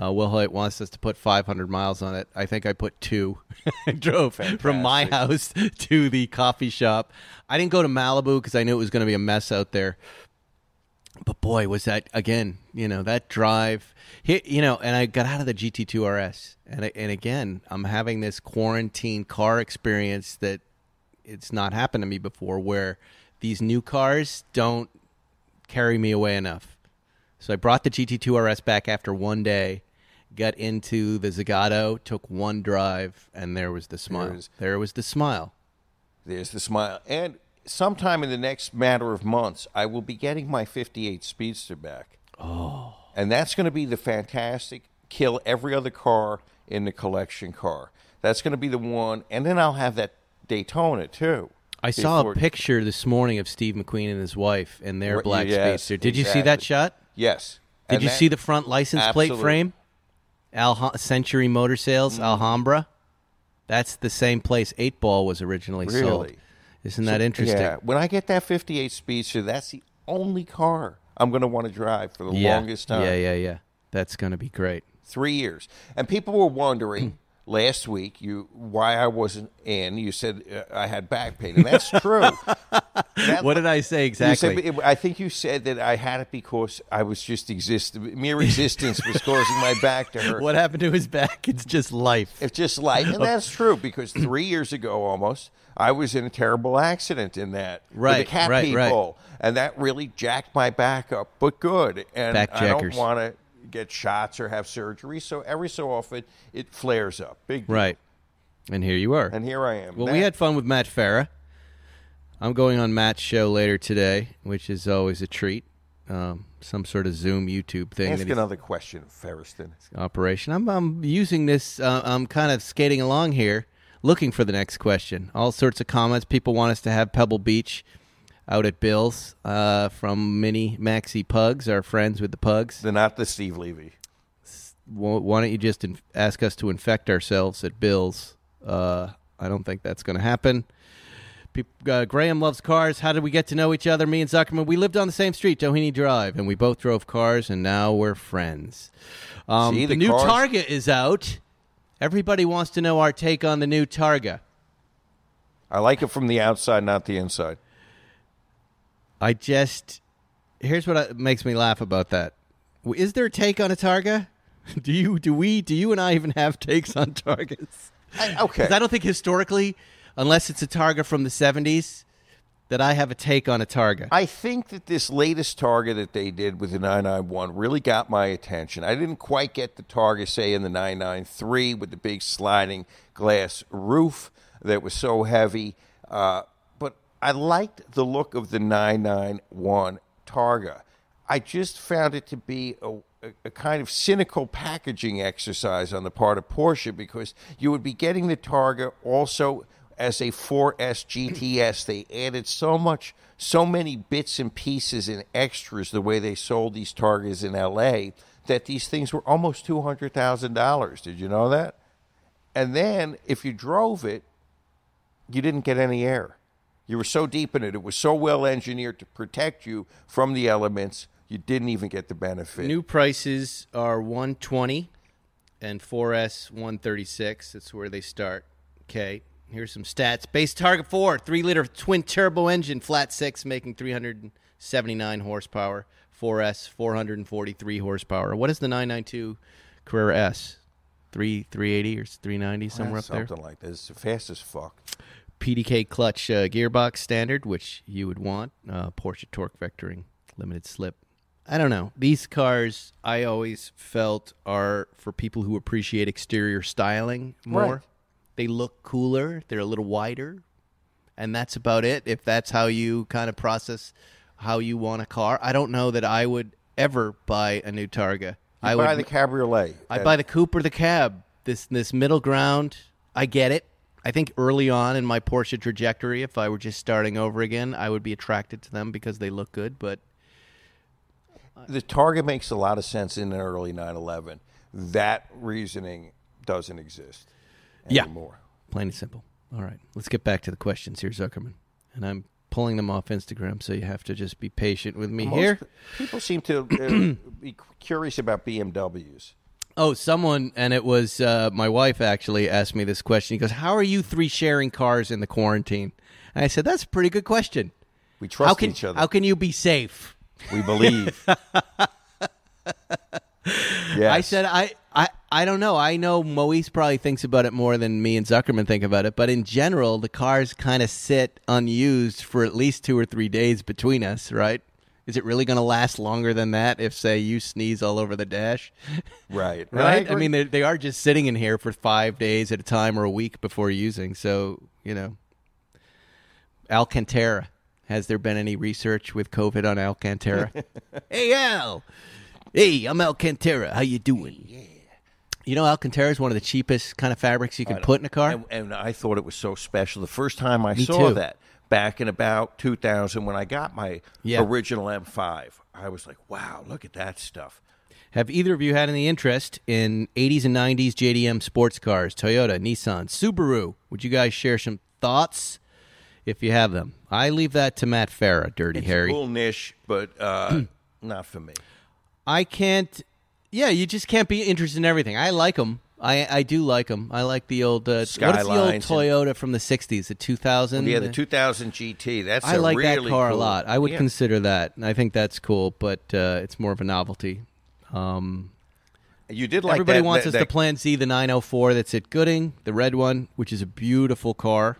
Uh, Will Hoyt wants us to put 500 miles on it. I think I put two. I *laughs* drove from my house to the coffee shop. I didn't go to Malibu because I knew it was going to be a mess out there. But boy, was that again? You know that drive. Here, you know, and I got out of the GT2 RS, and I- and again, I'm having this quarantine car experience that it's not happened to me before, where these new cars don't carry me away enough. So I brought the GT2 RS back after one day, got into the Zagato, took one drive, and there was the smile. There's- there was the smile. There's the smile. And sometime in the next matter of months, I will be getting my 58 Speedster back. Oh. And that's going to be the fantastic, kill every other car in the collection car. That's going to be the one. And then I'll have that Daytona, too. I saw a picture this morning of Steve McQueen and his wife in their black yes, Speedster. Did you see that shot? Yes. Did And you that- see the front license plate frame? Alha- Century Motor Sales, Mm. Alhambra. That's the same place Eight Ball was originally sold. Isn't that interesting? Yeah. When I get that 58 Speedster, that's the only car I'm going to want to drive for the yeah. longest time. Yeah, yeah, yeah. That's going to be great. three years. And people were wondering last week you why I wasn't in. You said uh, I had back pain, and that's true. *laughs* That- What did I say exactly? said- I think you said that I had it because I was just exist. Mere existence was *laughs* causing my back to hurt. what happened to his back? *laughs* It's just life. It's just life, and that's true because three years ago, almost, I was in a terrible accident in that with the Right, cat right, right. and that really jacked my back up. But good, and I don't want to get shots or have surgery, so every so often it flares up. Big deal. Right. And here you are. And here I am. Well, Matt, we had fun with Matt Farah. I'm going on Matt's show later today, which is always a treat. Um, some sort of Zoom YouTube thing. ask another question, Feresten. operation. I'm, I'm using this. Uh, I'm kind of skating along here, looking for the next question. All sorts of comments. People want us to have Pebble Beach out at Bill's uh, from Mini Maxi Pugs, our friends with the pugs. They're not the Steve Levy. Why don't you just in- ask us to infect ourselves at Bill's? Uh, I don't think that's going to happen. Uh, Graham loves cars. How did we get to know each other? Me and Zuckerman. We lived on the same street, Doheny Drive, and we both drove cars, and now we're friends. Um, See, the, the new cars- Targa is out. Everybody wants to know our take on the new Targa. I like it from the outside, not the inside. I just here's what makes me laugh about that. Is there a take on a Targa? *laughs* Do you do we do you and I even have takes on Targas? I, okay. I don't think historically, unless it's a Targa from the '70s, that I have a take on a Targa. I think that this latest Targa that they did with the 991 really got my attention. I didn't quite get the Targa, say, in the 993 with the big sliding glass roof that was so heavy. Uh, I liked the look of the 991 Targa. I just found it to be a, a, kind of cynical packaging exercise on the part of Porsche because you would be getting the Targa also as a 4S GTS. They added so much, so many bits and pieces and extras the way they sold these Targas in LA that these things were almost $200,000. Did you know that? And then if you drove it, you didn't get any air. You were so deep in it. It was so well engineered to protect you from the elements. You didn't even get the benefit. New prices are 120 and 4S 136. That's where they start. Okay, here's some stats. Base Targa 4, 3 liter twin turbo engine, flat 6, making 379 horsepower. 4S 443 horsepower. What is the 992 Carrera S? 3 380 or 390 somewhere up there. Something like this. It's fast as fuck. PDK clutch uh, gearbox standard, which you would want. Uh, Porsche torque vectoring, limited slip. I don't know. These cars, I always felt, are for people who appreciate exterior styling more. Right. They look cooler. They're a little wider, and that's about it. If that's how you kind of process how you want a car, I don't know that I would ever buy a new Targa. You I buy would the cabriolet. I buy the coupe or the cab. This this middle ground, I get it. I think early on in my Porsche trajectory, if I were just starting over again, I would be attracted to them because they look good. But the Targa makes a lot of sense in an early 911. That reasoning doesn't exist Yeah. anymore. plain and simple. All right, let's get back to the questions here, Zuckerman. And I'm pulling them off Instagram, so you have to just be patient with me Most here. people seem to uh, *coughs* be curious about BMWs. Oh, someone, and it was uh, my wife actually asked me this question. He goes, "How are you three sharing cars in the quarantine?" And I said, "That's a pretty good question. We trust how can each other. how can you be safe?" we believe. *laughs* yes. I said I, I I don't know. I know Moise probably thinks about it more than me and Zuckerman think about it, but in general, the cars kind of sit unused for at least two or three days between us, right? Is it really going to last longer than that if, say, you sneeze all over the dash? *laughs* right. Right? I, agree. mean, they, they are just sitting in here for five days at a time or a week before using. So, you know, Alcantara. Has there been any research with COVID on Alcantara? *laughs* hey, Al. Hey, I'm Alcantara. How you doing? Yeah. You know, Alcantara is one of the cheapest kind of fabrics you can put in a car. And, and I thought it was so special. The first time I Me saw too. that back in about 2000 when I got my Yeah. original M5, I was like, wow, look at that stuff. Have either of you had any interest in 80s and 90s JDM sports cars? Toyota, Nissan, Subaru? Would you guys share some thoughts if you have them? I leave that to Matt Farah, Dirty It's Harry. a cool niche, but uh, *clears throat* not for me. I can't. Yeah, you just can't be interested in everything. I like them. I I do like them. I like the old uh, what is the old Skylines and- Toyota from the '60s, the 2000. Yeah, the 2000 GT. That's I like really that car cool- a lot. I would Yeah. consider that. I think that's cool, but uh, it's more of a novelty. Um, You did like everybody that, wants that, us that, to Plan Z, the 904 that's at Gooding, the red one, which is a beautiful car.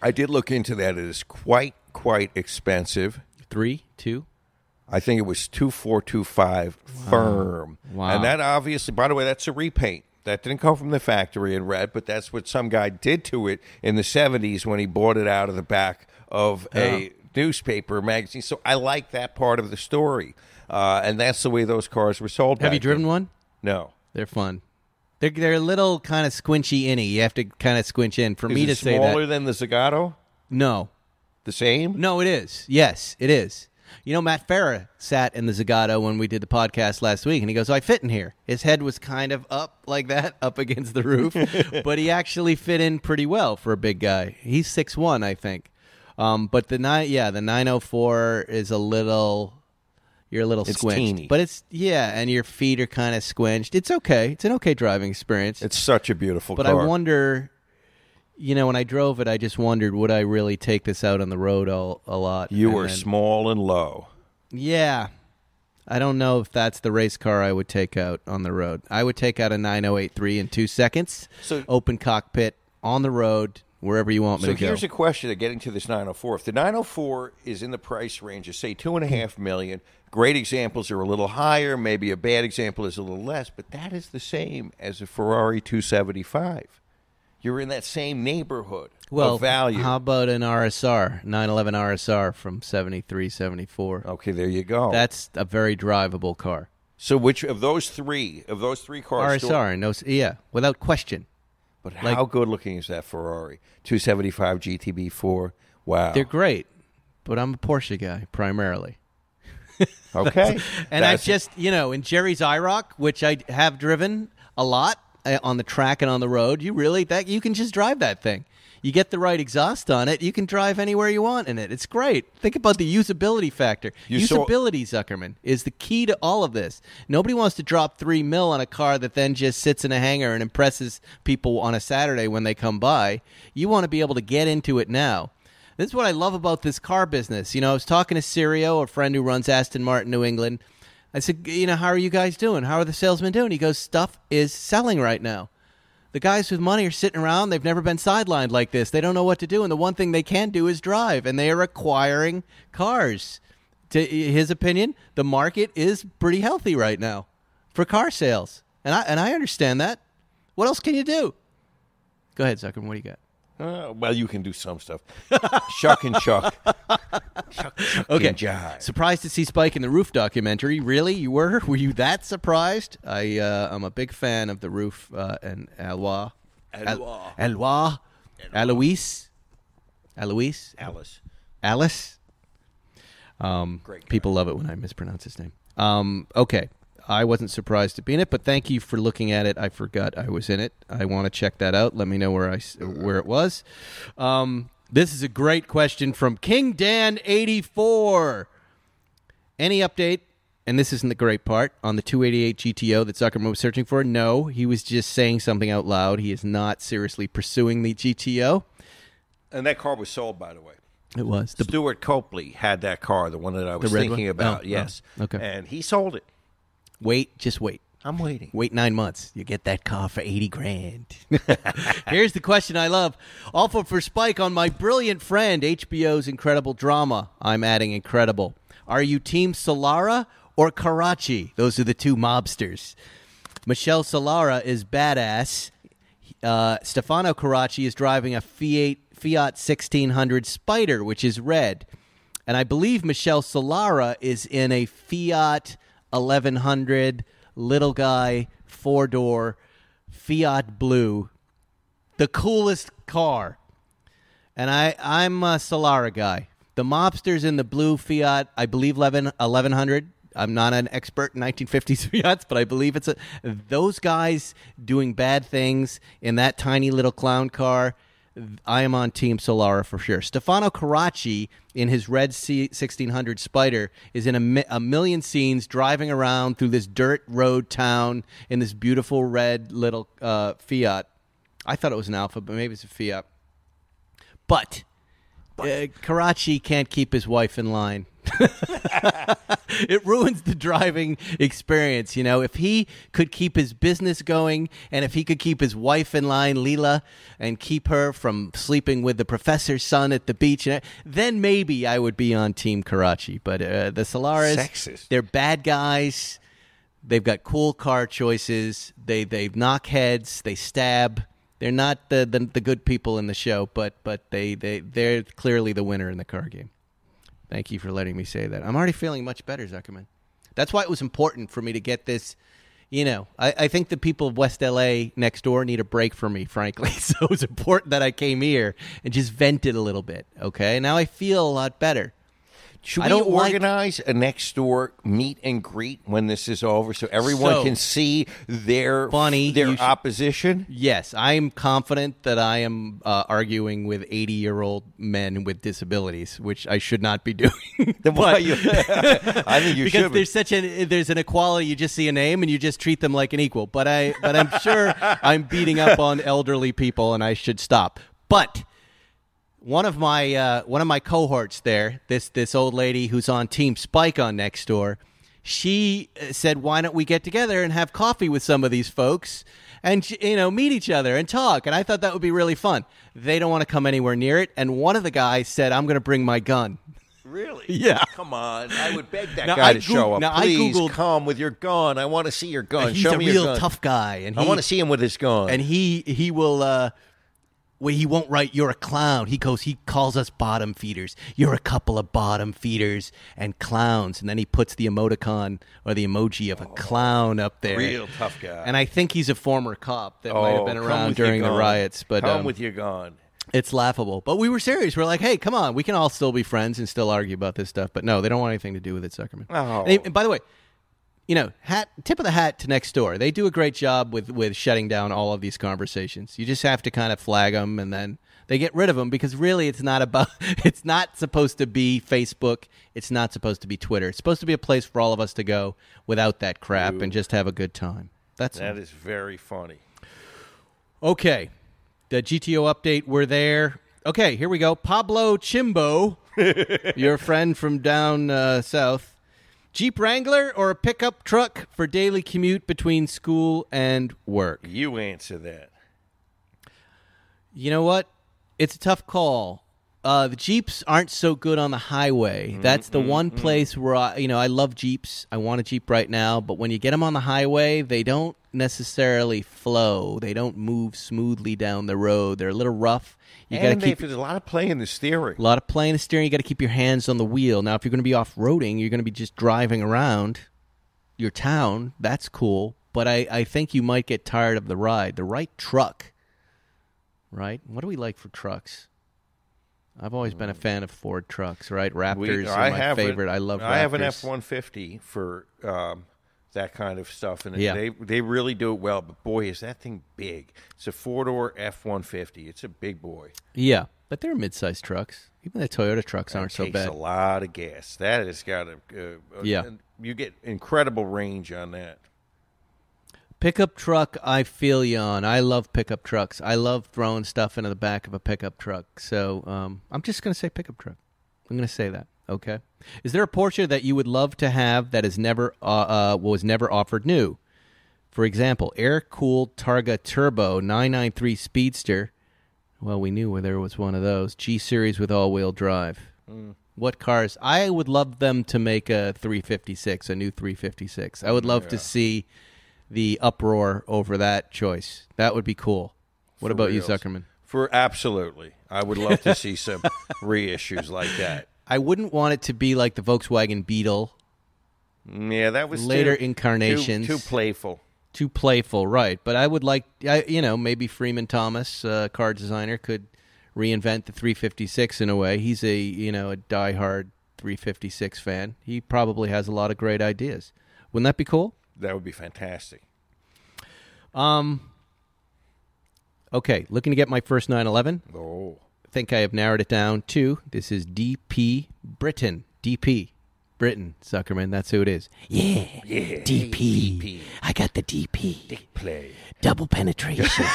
I did look into that. It is quite quite expensive. Three, two. I think it was two four two five firm. Wow. And that obviously, by the way, that's a repaint. That didn't come from the factory in red, but that's what some guy did to it in the seventies when he bought it out of the back of a newspaper magazine. So I like that part of the story, uh, and that's the way those cars were sold. Have you driven then. one? No. They're fun. They're they're a little kind of squinchy inny. You have to kind of squinch in. For Is me it to say that. smaller than the Zagato? no, The same? no, it is. Yes, it is. You know, Matt Farah sat in the Zagato when we did the podcast last week, and he goes, "I fit in here." His head was kind of up like that, *laughs* up against the roof, *laughs* but he actually fit in pretty well for a big guy. He's six one, I think. Um, but the nine, yeah, the nine hundred four is a little. You're a little It's squinched, teeny. but it's yeah, and your feet are kind of squinched. It's okay. It's an okay driving experience. It's such a beautiful car. But car. I wonder, you know, when I drove it, I just wondered, would I really take this out on the road all, a lot? you And were then- small and low. Yeah. I don't know if that's the race car I would take out on the road. I would take out a 9083 in two seconds, So- open cockpit, on the road, wherever you want me So to go. here's a question: of Getting to this 904, if the 904 is in the price range of say two and a half million, great examples are a little higher. Maybe a bad example is a little less, but that is the same as a Ferrari 275. You're in that same neighborhood well, of value. how about an RSR, 911 RSR from 73, 74? okay, there you go. That's a very drivable car. so which of those three of those three cars? RSR, no, yeah, without question. but like- how good looking is that Ferrari 275 GTB4? Wow. They're great, but I'm a Porsche guy primarily. okay, *laughs* And I just, you know, in Jerry's IROC, which I have driven a lot Uh, on the track and on the road, you really that you can just drive that thing. You get the right exhaust on it, you can drive anywhere you want in it. It's great. Think about the usability factor. You saw- usability, Zuckerman, is the key to all of this. Nobody wants to drop three mil on a car that then just sits in a hangar and impresses people on a Saturday when they come by. You want to be able to get into it now. This is what I love about this car business. You know, I was talking to Sirio, a friend who runs Aston Martin New England. I said, you know, how are you guys doing? How are the salesmen doing? He goes, stuff is selling right now. The guys with money are sitting around. They've never been sidelined like this. They don't know what to do. And the one thing they can do is drive. And they are acquiring cars. To his opinion, the market is pretty healthy right now for car sales. And I, and I understand that. What else can you do? Go ahead, Zuckerman. What do you got? Uh, well, you can do some stuff. *laughs* shuck and chuck. Shuck *laughs* Okay. Surprised to see Spike in the Ruf documentary. Really, you were? Were you that surprised? I uh, I'm a big fan of the Ruf uh, and Alois. Alois. Al- Alois. Alois. Alois. Alice. Alice. Um, Great guy. people love it when I mispronounce his name. Um, okay, I wasn't surprised to be in it, but thank you for looking at it. I forgot I was in it. I want to check that out. Let me know where I where it was. Um, this is a great question from King Dan eighty four. Any update? And this isn't the great part on the 288 GTO that Zuckerman was searching for. No, he was just saying something out loud. He is not seriously pursuing the GTO. And that car was sold, by the way. It was the Stuart Copley had that car, the one that I was thinking one? about. Oh, oh yes. oh, okay. And he sold it. wait. Just wait. I'm waiting. Wait nine months. You get that car for 80 grand. *laughs* Here's the question I love. Awful for Spike on my brilliant friend, HBO's incredible drama. I'm adding incredible. Are you Team Solara or Carracci? Those are the two mobsters. Michelle Solara is badass. Uh, Stefano Carracci is driving a Fiat, Fiat 1600 Spider, which is red. And I believe Michelle Solara is in a Fiat 1100 little guy four door Fiat blue, the coolest car. And I I'm a Solara guy. The mobsters in the blue Fiat, I believe 11, 1100. I'm not an expert in 1950s *laughs* Fiats, but I believe it's a those guys doing bad things in that tiny little clown car. I am on Team Solara for sure. Stefano Carracci in his red C- 1600 Spider is in a, mi- a million scenes driving around through this dirt road town in this beautiful red little uh, Fiat. I thought it was an Alfa, but maybe it's a Fiat. But, uh, Carracci can't keep his wife in line. *laughs* it ruins the driving experience. You know, if he could keep his business going and if he could keep his wife in line, Lila, and keep her from sleeping with the professor's son at the beach, then maybe I would be on Team Carracci. But uh, the Solaris, Sexist. they're bad guys. They've got cool car choices. They they knock heads. They stab. They're not the, the the good people in the show, but but they they they're clearly the winner in the car game. Thank you for letting me say that. I'm already feeling much better, Zuckerman. That's why it was important for me to get this. You know, I, I think the people of West LA next door need a break from me, frankly. *laughs* So it was important that I came here and just vented a little bit. Okay, now I feel a lot better. Should I we don't like- organize a next door meet and greet when this is over so everyone So- can see their Funny, their should- opposition? Yes, I'm confident that I am uh, arguing with 80 year old men with disabilities, which I should not be *laughs* doing. *laughs* Then why you? *laughs* I think you because should. be. there's such an there's an equality. You just see a name and you just treat them like an equal. But I but I'm sure I'm beating up on elderly people, and I should stop. But one of my uh, one of my cohorts there, this this old lady who's on Team Spike on next door, she uh, said, "Why don't we get together and have coffee with some of these folks and you know meet each other and talk?" And I thought that would be really fun. They don't want to come anywhere near it, and one of the guys said, "I'm going to bring my gun." Really? *laughs* Yeah. Come on. I would beg that Now, guy I to Goog- show up. now, I Please Googled- come with your gun. I want to see your gun. He's Show a me real your gun. tough guy, and he, I want to see him with his gun. and he he will uh well, he won't write you're a clown. He goes he calls us bottom feeders. You're a couple of bottom feeders and clowns. And then he puts the emoticon or the emoji of a clown up there. Oh, real tough guy. And I think he's a former cop that might have Oh, been come around with your during the gun. riots. But come um, with your gun. it's laughable. But we were serious. We're like, hey, come on, we can all still be friends and still argue about this stuff. But no, they don't want anything to do with it, Zuckerman. Oh. And, and by the way, you know, hat tip of the hat to next door. They do a great job with with shutting down all of these conversations. You just have to kind of flag them, and then They get rid of them because really it's not about *laughs* it's not supposed to be Facebook, it's not supposed to be Twitter. It's supposed to be a place for all of us to go without that crap and just have a good time. That's That is very funny. Okay. The GTO update, we're there. Okay, here we go. Pablo Chimbo, *laughs* your friend from down uh, south. Jeep Wrangler or a pickup truck for daily commute between school and work? You answer that. You know what? It's a tough call. Uh, the Jeeps aren't so good on the highway. Mm-hmm, That's the mm-hmm, one mm-hmm. place where I, you know I love Jeeps. I want a Jeep right now, but when you get them on the highway, they don't necessarily flow. They don't move smoothly down the road. They're a little rough. You got to and keep there's a lot of play in the steering. a lot of playing the steering. You got to keep your hands on the wheel. Now, if you're going to be off roading, you're going to be just driving around your town. That's cool, but I, I think you might get tired of the ride. The right truck, right? What do we like for trucks? I've always been a fan of Ford trucks, right? Raptors We- are I my favorite. I love. I have an F one fifty for um, that kind of stuff, and Yeah. they they really do it well. But boy, is that thing big! It's a four door F one fifty. It's a big boy. Yeah, but they're mid-sized trucks. Even the Toyota trucks aren't it so takes bad. a lot of gas. That has got a, uh, a Yeah. you get incredible range on that. Pickup truck, I feel you on. I love pickup trucks. I love throwing stuff into the back of a pickup truck. So um, I'm just going to say pickup truck. I'm going to say that. Okay. Is there a Porsche that you would love to have that is never uh, uh, was never offered new? For example, air cooled Targa Turbo 993 Speedster. Well, we knew where there was one of those. G series with all wheel drive. What cars? I would love them to make a 356, a new 356. I would love to see the uproar over that choice. That would be cool. What For about you. Zuckerman? For absolutely, I would love to see some *laughs* reissues like that. I wouldn't want it to be like the Volkswagen Beetle, Yeah, that was Later too- incarnations. Too, too playful. too playful, right? But I would like, I, you know, maybe Freeman Thomas, uh, car designer, could reinvent the 356 in a way. He's a, you know, a diehard 356 fan. He probably has a lot of great ideas. Wouldn't that be cool? That would be fantastic. Um. Okay, looking to get my first 911. Oh, I think I have narrowed it down to this is DP Britain. DP Britain, Zuckerman. That's who it is. Yeah. yeah. DP. DP. I got the DP. Play. Double penetration. *laughs* *laughs*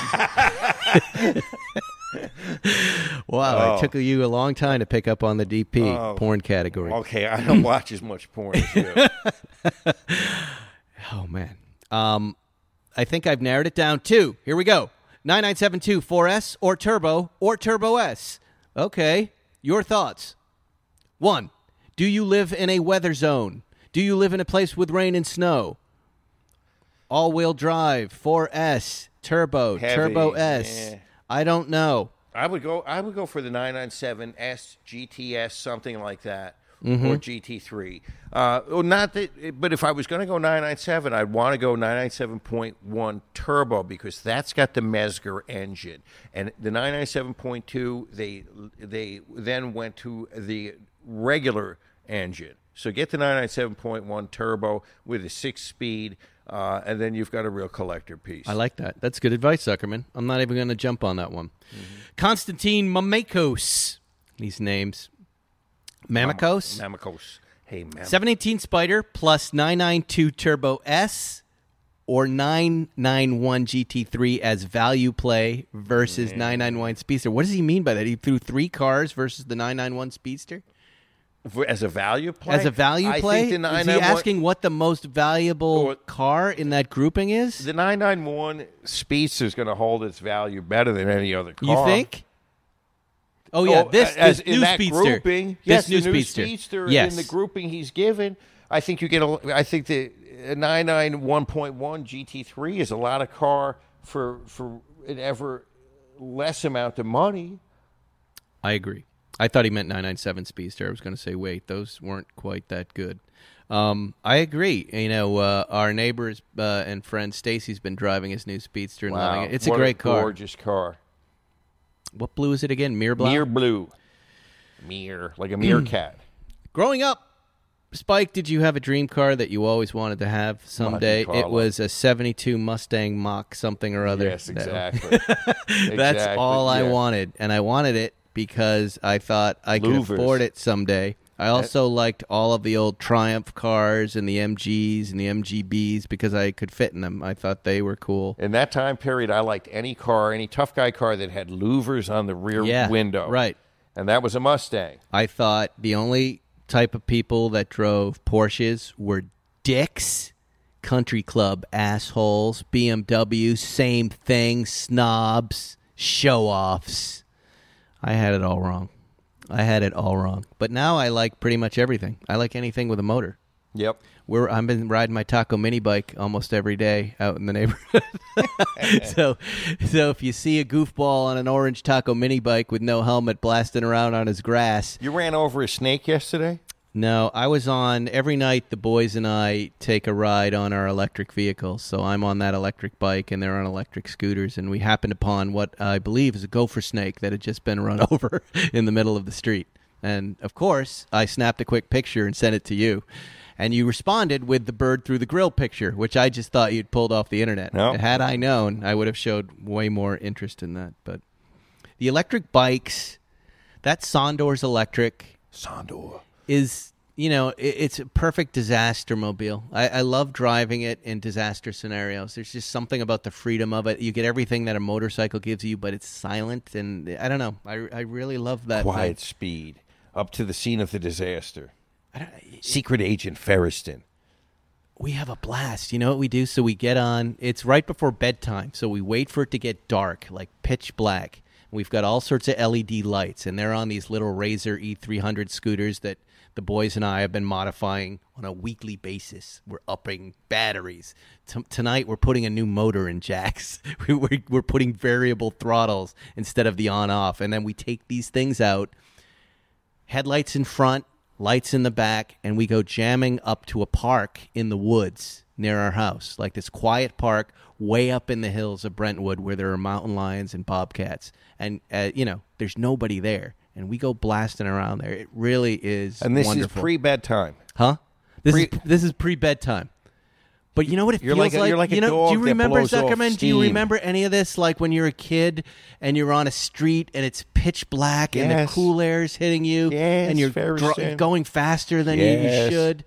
wow, Oh. it took you a long time to pick up on the DP Oh. porn category. Okay, I don't *laughs* watch as much porn as you. Oh man. Um, I think I've narrowed it down to here we go. 9972 4S or Turbo or Turbo S. Okay. Your thoughts. One, do you live in a weather zone? Do you live in a place with rain and snow? All wheel drive, 4S, Turbo, Heavy, Turbo S. yeah. I don't know. I would go. I would go for the 997S GTS, something like that, Mm-hmm. or GT3. Uh, well, not that, but if I was going to go 997, I'd want to go 997.1 turbo because that's got the Mezger engine, and the 997.2 they they then went to the regular engine. So get the 997.1 turbo with a six-speed, uh, and then you've got a real collector piece. I like that. That's good advice, Zuckerman. I'm not even going to jump on that one. Konstantin Mamakos. These names. Mamakos. Mamikos. Hey, Mam- 718 Spider plus 992 Turbo S or 991 GT3 as value play versus 991 Speedster. What does he mean by that? He threw three cars versus the 991 Speedster? As a value play. As a value I play? Is he asking what the most valuable Or- car in that grouping is? the 991 Speedster is going to hold its value better than any other car. You think? Oh yeah, Oh, this, as this in new speedster. grouping. This yes, new speedster. speedster yes. in the grouping he's given. I think you get a. I think the 991.1 GT3 is a lot of car for for an ever less amount of money. I agree. I thought he meant 997 Speedster. I was going to say, wait, those weren't quite that good. Um, I agree. You know, uh, our neighbors uh, and friend Stacy's been driving his new Speedster and loving it. It's what a great car. gorgeous car. What blue is it again? Mirror blue. Mere blue, mere like a meerkat. *clears throat* Growing up, Spike, did you have a dream car that you always wanted to have someday? It was a 72 Mustang Mach something or other. Yes, That- exactly. *laughs* That's Exactly, all I wanted. And I wanted it because I thought I could afford it someday. I also liked all of the old Triumph cars and the MGs and the MGBs because I could fit in them. I thought they were cool. In that time period, I liked any car, any tough guy car that had louvers on the rear Yeah, window. right. And that was a Mustang. I thought the only type of people that drove Porsches were dicks, country club assholes, BMW, same thing, snobs, show offs. I had it all wrong. I had it all wrong. But now I like pretty much everything. I like anything with a motor. Yep. We're I've been riding my taco mini bike almost every day out in the neighborhood. *laughs* so so if you see a goofball on an orange taco mini bike with no helmet blasting around on his grass, You ran over a snake yesterday? No, I was on every night. The boys and I take a ride on our electric vehicles. So I'm on that electric bike, and they're on electric scooters. And we happened upon what I believe is a gopher snake that had just been run *laughs* over in the middle of the street. And of course, I snapped a quick picture and sent it to you. And you responded with the bird through the grill picture, which I just thought you'd pulled off the internet. No. Had I known, I would have showed way more interest in that. But the electric bikes, that Sondors electric, Sondor. Is you know it, it's a perfect disaster mobile. I, I love driving it in disaster scenarios. There's just something about the freedom of it. You get everything that a motorcycle gives you but it's silent and i don't know. I, I really love that Quiet speed. Up to the scene of the disaster. Secret Agent Feresten. we have a blast. You know what we do? So we get on. It's right before bedtime so we wait for it to get dark like pitch black. We've got all sorts of led lights and they're on these little razor e300 scooters that the boys and i have been modifying on a weekly basis. We're upping batteries. T- tonight we're putting a new motor in jacks. *laughs* We, we're, we're putting variable throttles instead of the on off and then we take these things out headlights in front, lights in the back, and we go jamming up to a park in the woods near our house, like this quiet park way up in the hills of Brentwood where there are mountain lions and bobcats. And, uh, you know, there's nobody there. And we go blasting around there. It really is And this wonderful. is pre bedtime. Huh? This Pre- is this is pre bedtime. But you know what it You're feels like a- you're like you know, do you remember Zuckerman? Do you remember any of this? Like when you're a kid and you're on a street and it's pitch black and the cool air is hitting you Yes, and you're going faster than you, you should.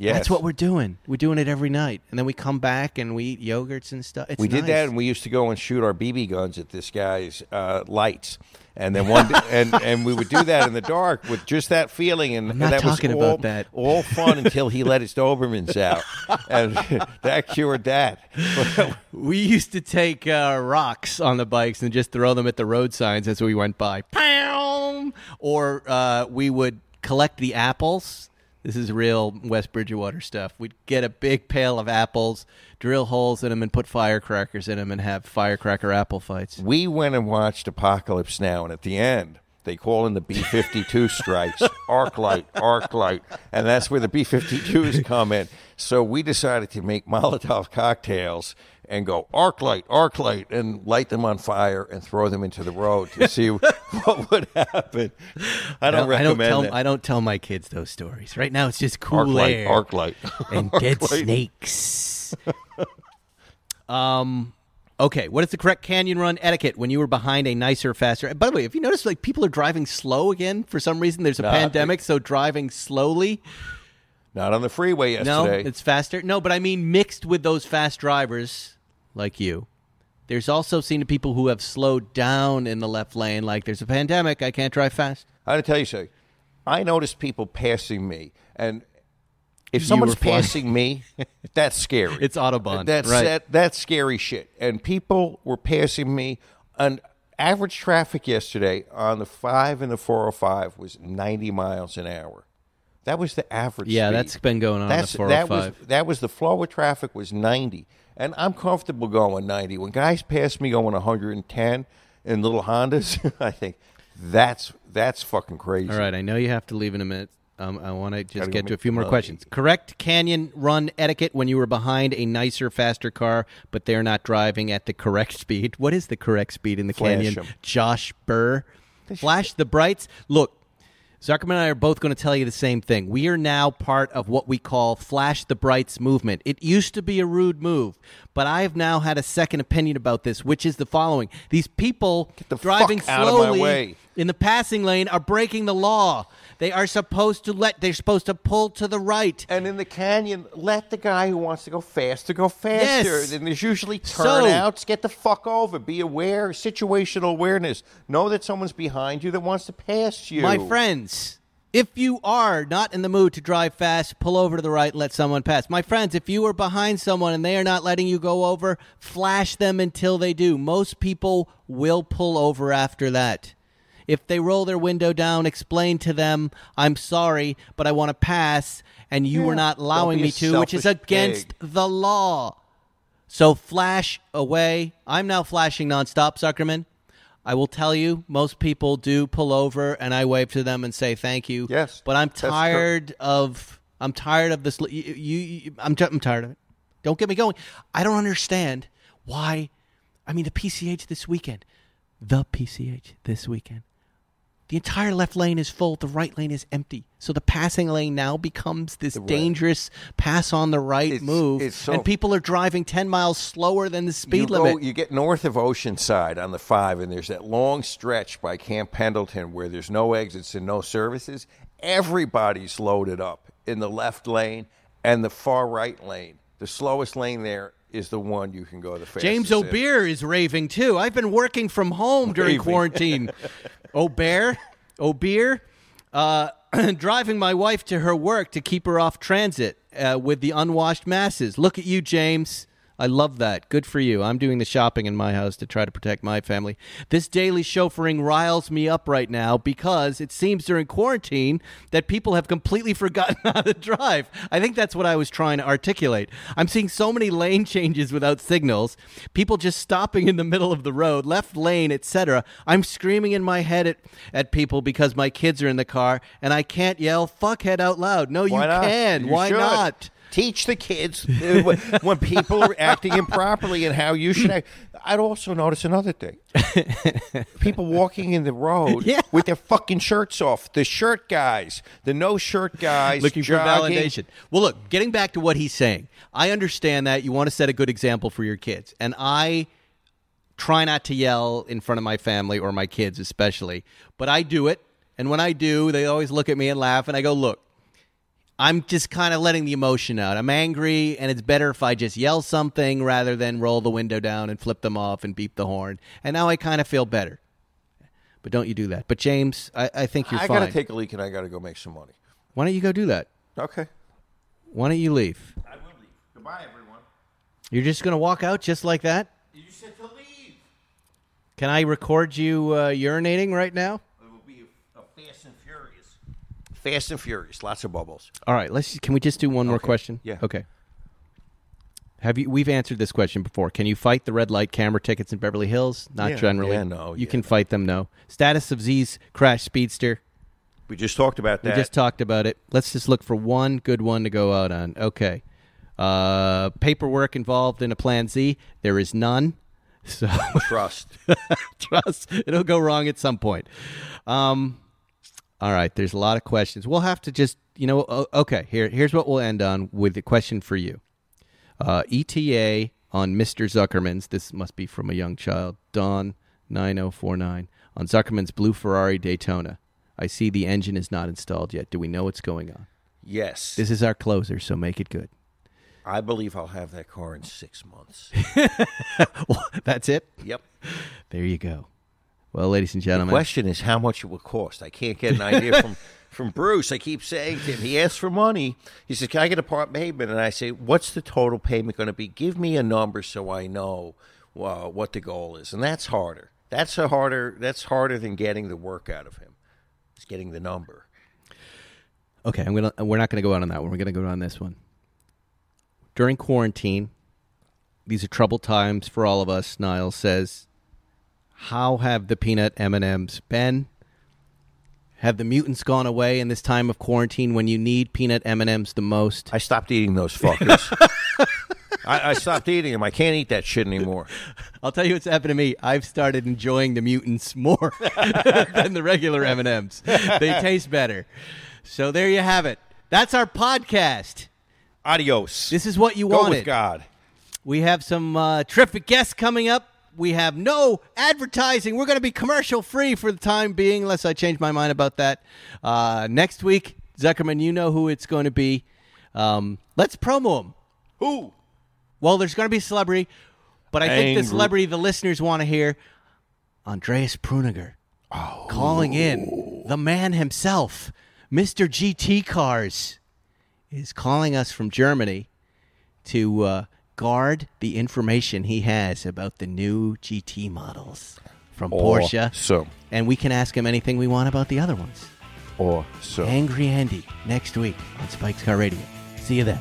Yes. That's what we're doing. We're doing it every night, and then we come back and we eat yogurts and stuff. It's we did nice. that, and we used to go and shoot our BB guns at this guy's uh, lights, and then one *laughs* and and we would do that in the dark with just that feeling, and, and that talking was all, about that. all fun *laughs* until he let his Dobermans out, and *laughs* that cured that. We used to take uh, rocks on the bikes and just throw them at the road signs as we went by. Pow! Or uh, we would collect the apples. This is real West Bridgewater stuff. We'd get a big pail of apples, drill holes in them, and put firecrackers in them and have firecracker apple fights. we went and watched Apocalypse Now, and at the end. They call in the B 52 strikes, arc light, arc light, and that's where the B 52s come in. So we decided to make Molotov cocktails and go arc light, arc light, and light them on fire and throw them into the road to see *laughs* what would happen. I don't I don't recommend tell that. I don't tell my kids those stories. Right now, it's just arc cool light, air arc light, and *laughs* Arc dead light. snakes. *laughs* um. Okay, what is the correct canyon run etiquette when you were behind a nicer, faster? By the way, if you notice, like people are driving slow again for some reason. There's a No, pandemic, so driving slowly. Not on the freeway yesterday. No, it's faster. No, but I mean mixed with those fast drivers like you. There's also seen people who have slowed down in the left lane. Like there's a pandemic, I can't drive fast. I gotta tell you something. I noticed people passing me, and if someone's passing me, *laughs* that's scary. It's Autobahn, That's right. that, that's scary shit. And people were passing me. And average traffic yesterday on the five and the four hundred five was ninety miles an hour. That was the average. Yeah, speed. that's been going on That's on the that was oh that was the flow of traffic was ninety, and I'm comfortable going ninety. When guys pass me going one hundred and ten in little Hondas, *laughs* I think that's that's fucking crazy. All right, I know you have to leave in a minute. Um, I want to just get to a few more questions. Correct canyon run etiquette when you were behind a nicer, faster car, but they're not driving at the correct speed. What is the correct speed in the Flash canyon? Josh Burr. Flash the brights. Look, Zuckerman and I are both going to tell you the same thing. We are now part of what we call Flash the Brights movement. It used to be a rude move, but I have now had a second opinion about this, which is the following: These people the driving fuck out of my slowly in the passing lane are breaking the law. They are supposed to let. They're supposed to pull to the right. And in the canyon, let the guy who wants to go faster go faster. Yes. And there's usually So- turnouts. Get the fuck over. Be aware. Situational awareness. Know that someone's behind you that wants to pass you. My friends, if you are not in the mood to drive fast, pull over to the right and let someone pass. My friends, if you are behind someone and they are not letting you go over, flash them until they do. Most people will pull over after that. If they roll their window down, explain to them, I'm sorry, but I want to pass, and you were not allowing me to, which is against the law. So flash away. I'm now flashing nonstop, Zuckerman. I will tell you, most people do pull over, and I wave to them and say thank you. Yes, but I'm tired of. I'm tired of this. You, you, you- I'm, t- I'm tired of it. Don't get me going. I don't understand why. I mean, the PCH this weekend, the PCH this weekend. The entire left lane is full. The right lane is empty. So the passing lane now becomes this dangerous pass on the right It's- move, it's so- and people are driving ten miles slower than the speed you go- limit. you get north of Oceanside on the five, and there's that long stretch by Camp Pendleton where there's no exits and no services. Everybody's loaded up in the left lane and the far right lane. The slowest lane there is the one you can go the fastest. James in. O'Bear is raving too. I've been working from home during Raving. quarantine. *laughs* O'Bear, O'Bear, uh, *clears throat* driving my wife to her work to keep her off transit uh, with the unwashed masses. Look at you, James. I love that. Good for you. I'm doing the shopping in my house to try to protect my family. This daily chauffeuring riles me up right now because it seems during quarantine that people have completely *laughs* forgotten how to drive. I think that's what I was trying to articulate. I'm seeing so many lane changes without signals, people just stopping in the middle of the road, left lane, etc. I'm screaming in my head at, at people because my kids are in the car and I can't yell fuckhead out loud. No, Why you not? can. You Why should. not? Teach the kids *laughs* when- when people are acting improperly and how you should act. I'd also notice another thing: people walking in the road Yeah. with their fucking shirts off. The shirt guys, the no shirt guys, looking jogging. for validation. Well, look, getting back to what he's saying, I understand that you want to set a good example for your kids, and I try not to yell in front of my family or my kids, especially, but I do it. And when I do, they always look at me and laugh, and I go, "Look, I'm just kind of letting the emotion out. I'm angry, and it's better if I just yell something rather than roll the window down and flip them off and beep the horn. And now I kind of feel better. But don't you do that. But James, I, I think you're fine. I fine. gotta take a leak and I gotta go make some money. Why don't you go do that? Okay. Why don't you leave? I will leave. Goodbye, everyone. You're just going to walk out just like that? You said to leave. Can I record you uh, urinating right now? It will be a, Fast and Furious. Fast and Furious. Lots of bubbles. All right, let's. Can we just do one more question? Yeah. Okay. Have you? We've answered this question before. Can you fight the red light camera tickets in Beverly Hills? Not Yeah, generally. yeah, no, You yeah, can fight them. No. Status of Z's crash speedster. We just talked about that. We just talked about it. Let's just look for one good one to go out on. Okay. Uh, paperwork involved in a Plan Z. There is none. So trust. *laughs* trust it'll go wrong at some point. Um, all right, there's a lot of questions. We'll have to just, you know, okay. Here, here's what we'll end on with the question for you. Uh, ETA on Mr. Zuckerman's. This must be from a young child. Dawn nine zero four nine on Zuckerman's blue Ferrari Daytona. I see the engine is not installed yet. Do we know what's going on? yes. This is our closer, so make it good. I believe I'll have that car in six months. Well, *laughs* that's it. yep. There you go. Well, ladies and gentlemen, The question is how much it will cost. I can't get an idea from *laughs* from Bruce. I keep saying to him, he asks for money. He says, "Can I get a part payment?" And I say, "What's the total payment going to be? Give me a number so I know uh, what the goal is." And that's harder. That's a harder. That's harder than getting the work out of him. It's getting the number. Okay, I'm gonna. We're not gonna go out on that one. We're gonna go on this one. During quarantine, these are troubled times for all of us. Niles says, "How have the peanut M and M's been? Have the mutants gone away in this time of quarantine when you need peanut M and M's the most?" I stopped eating those fuckers. *laughs* I, I stopped eating them. I can't eat that shit anymore. I'll tell you what's happened to me. I've started enjoying the mutants more *laughs* than the regular M and M's. They taste better. So there you have it. That's our podcast. Adios. This is what you Go wanted. with God. We have some uh, terrific guests coming up. We have no advertising. We're going to be commercial free for the time being, unless I change my mind about that. Uh, next week, Zuckerman, you know who it's going to be. Um, let's promo him. Who? Well, there's going to be a celebrity, but I think the celebrity the listeners want to hear Andreas Preuninger calling in. The man himself, Mr. GT Cars, is calling us from Germany to uh, guard the information he has about the new GT models from Porsche. So, And we can ask him anything we want about the other ones. or so. Angry Andy next week on Spike's Car Radio. See you then.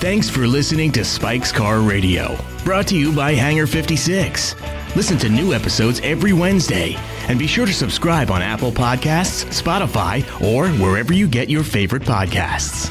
Thanks for listening to Spike's Car Radio, brought to you by Hangar 56. Listen to new episodes every Wednesday, and be sure to subscribe on Apple Podcasts, Spotify, or wherever you get your favorite podcasts.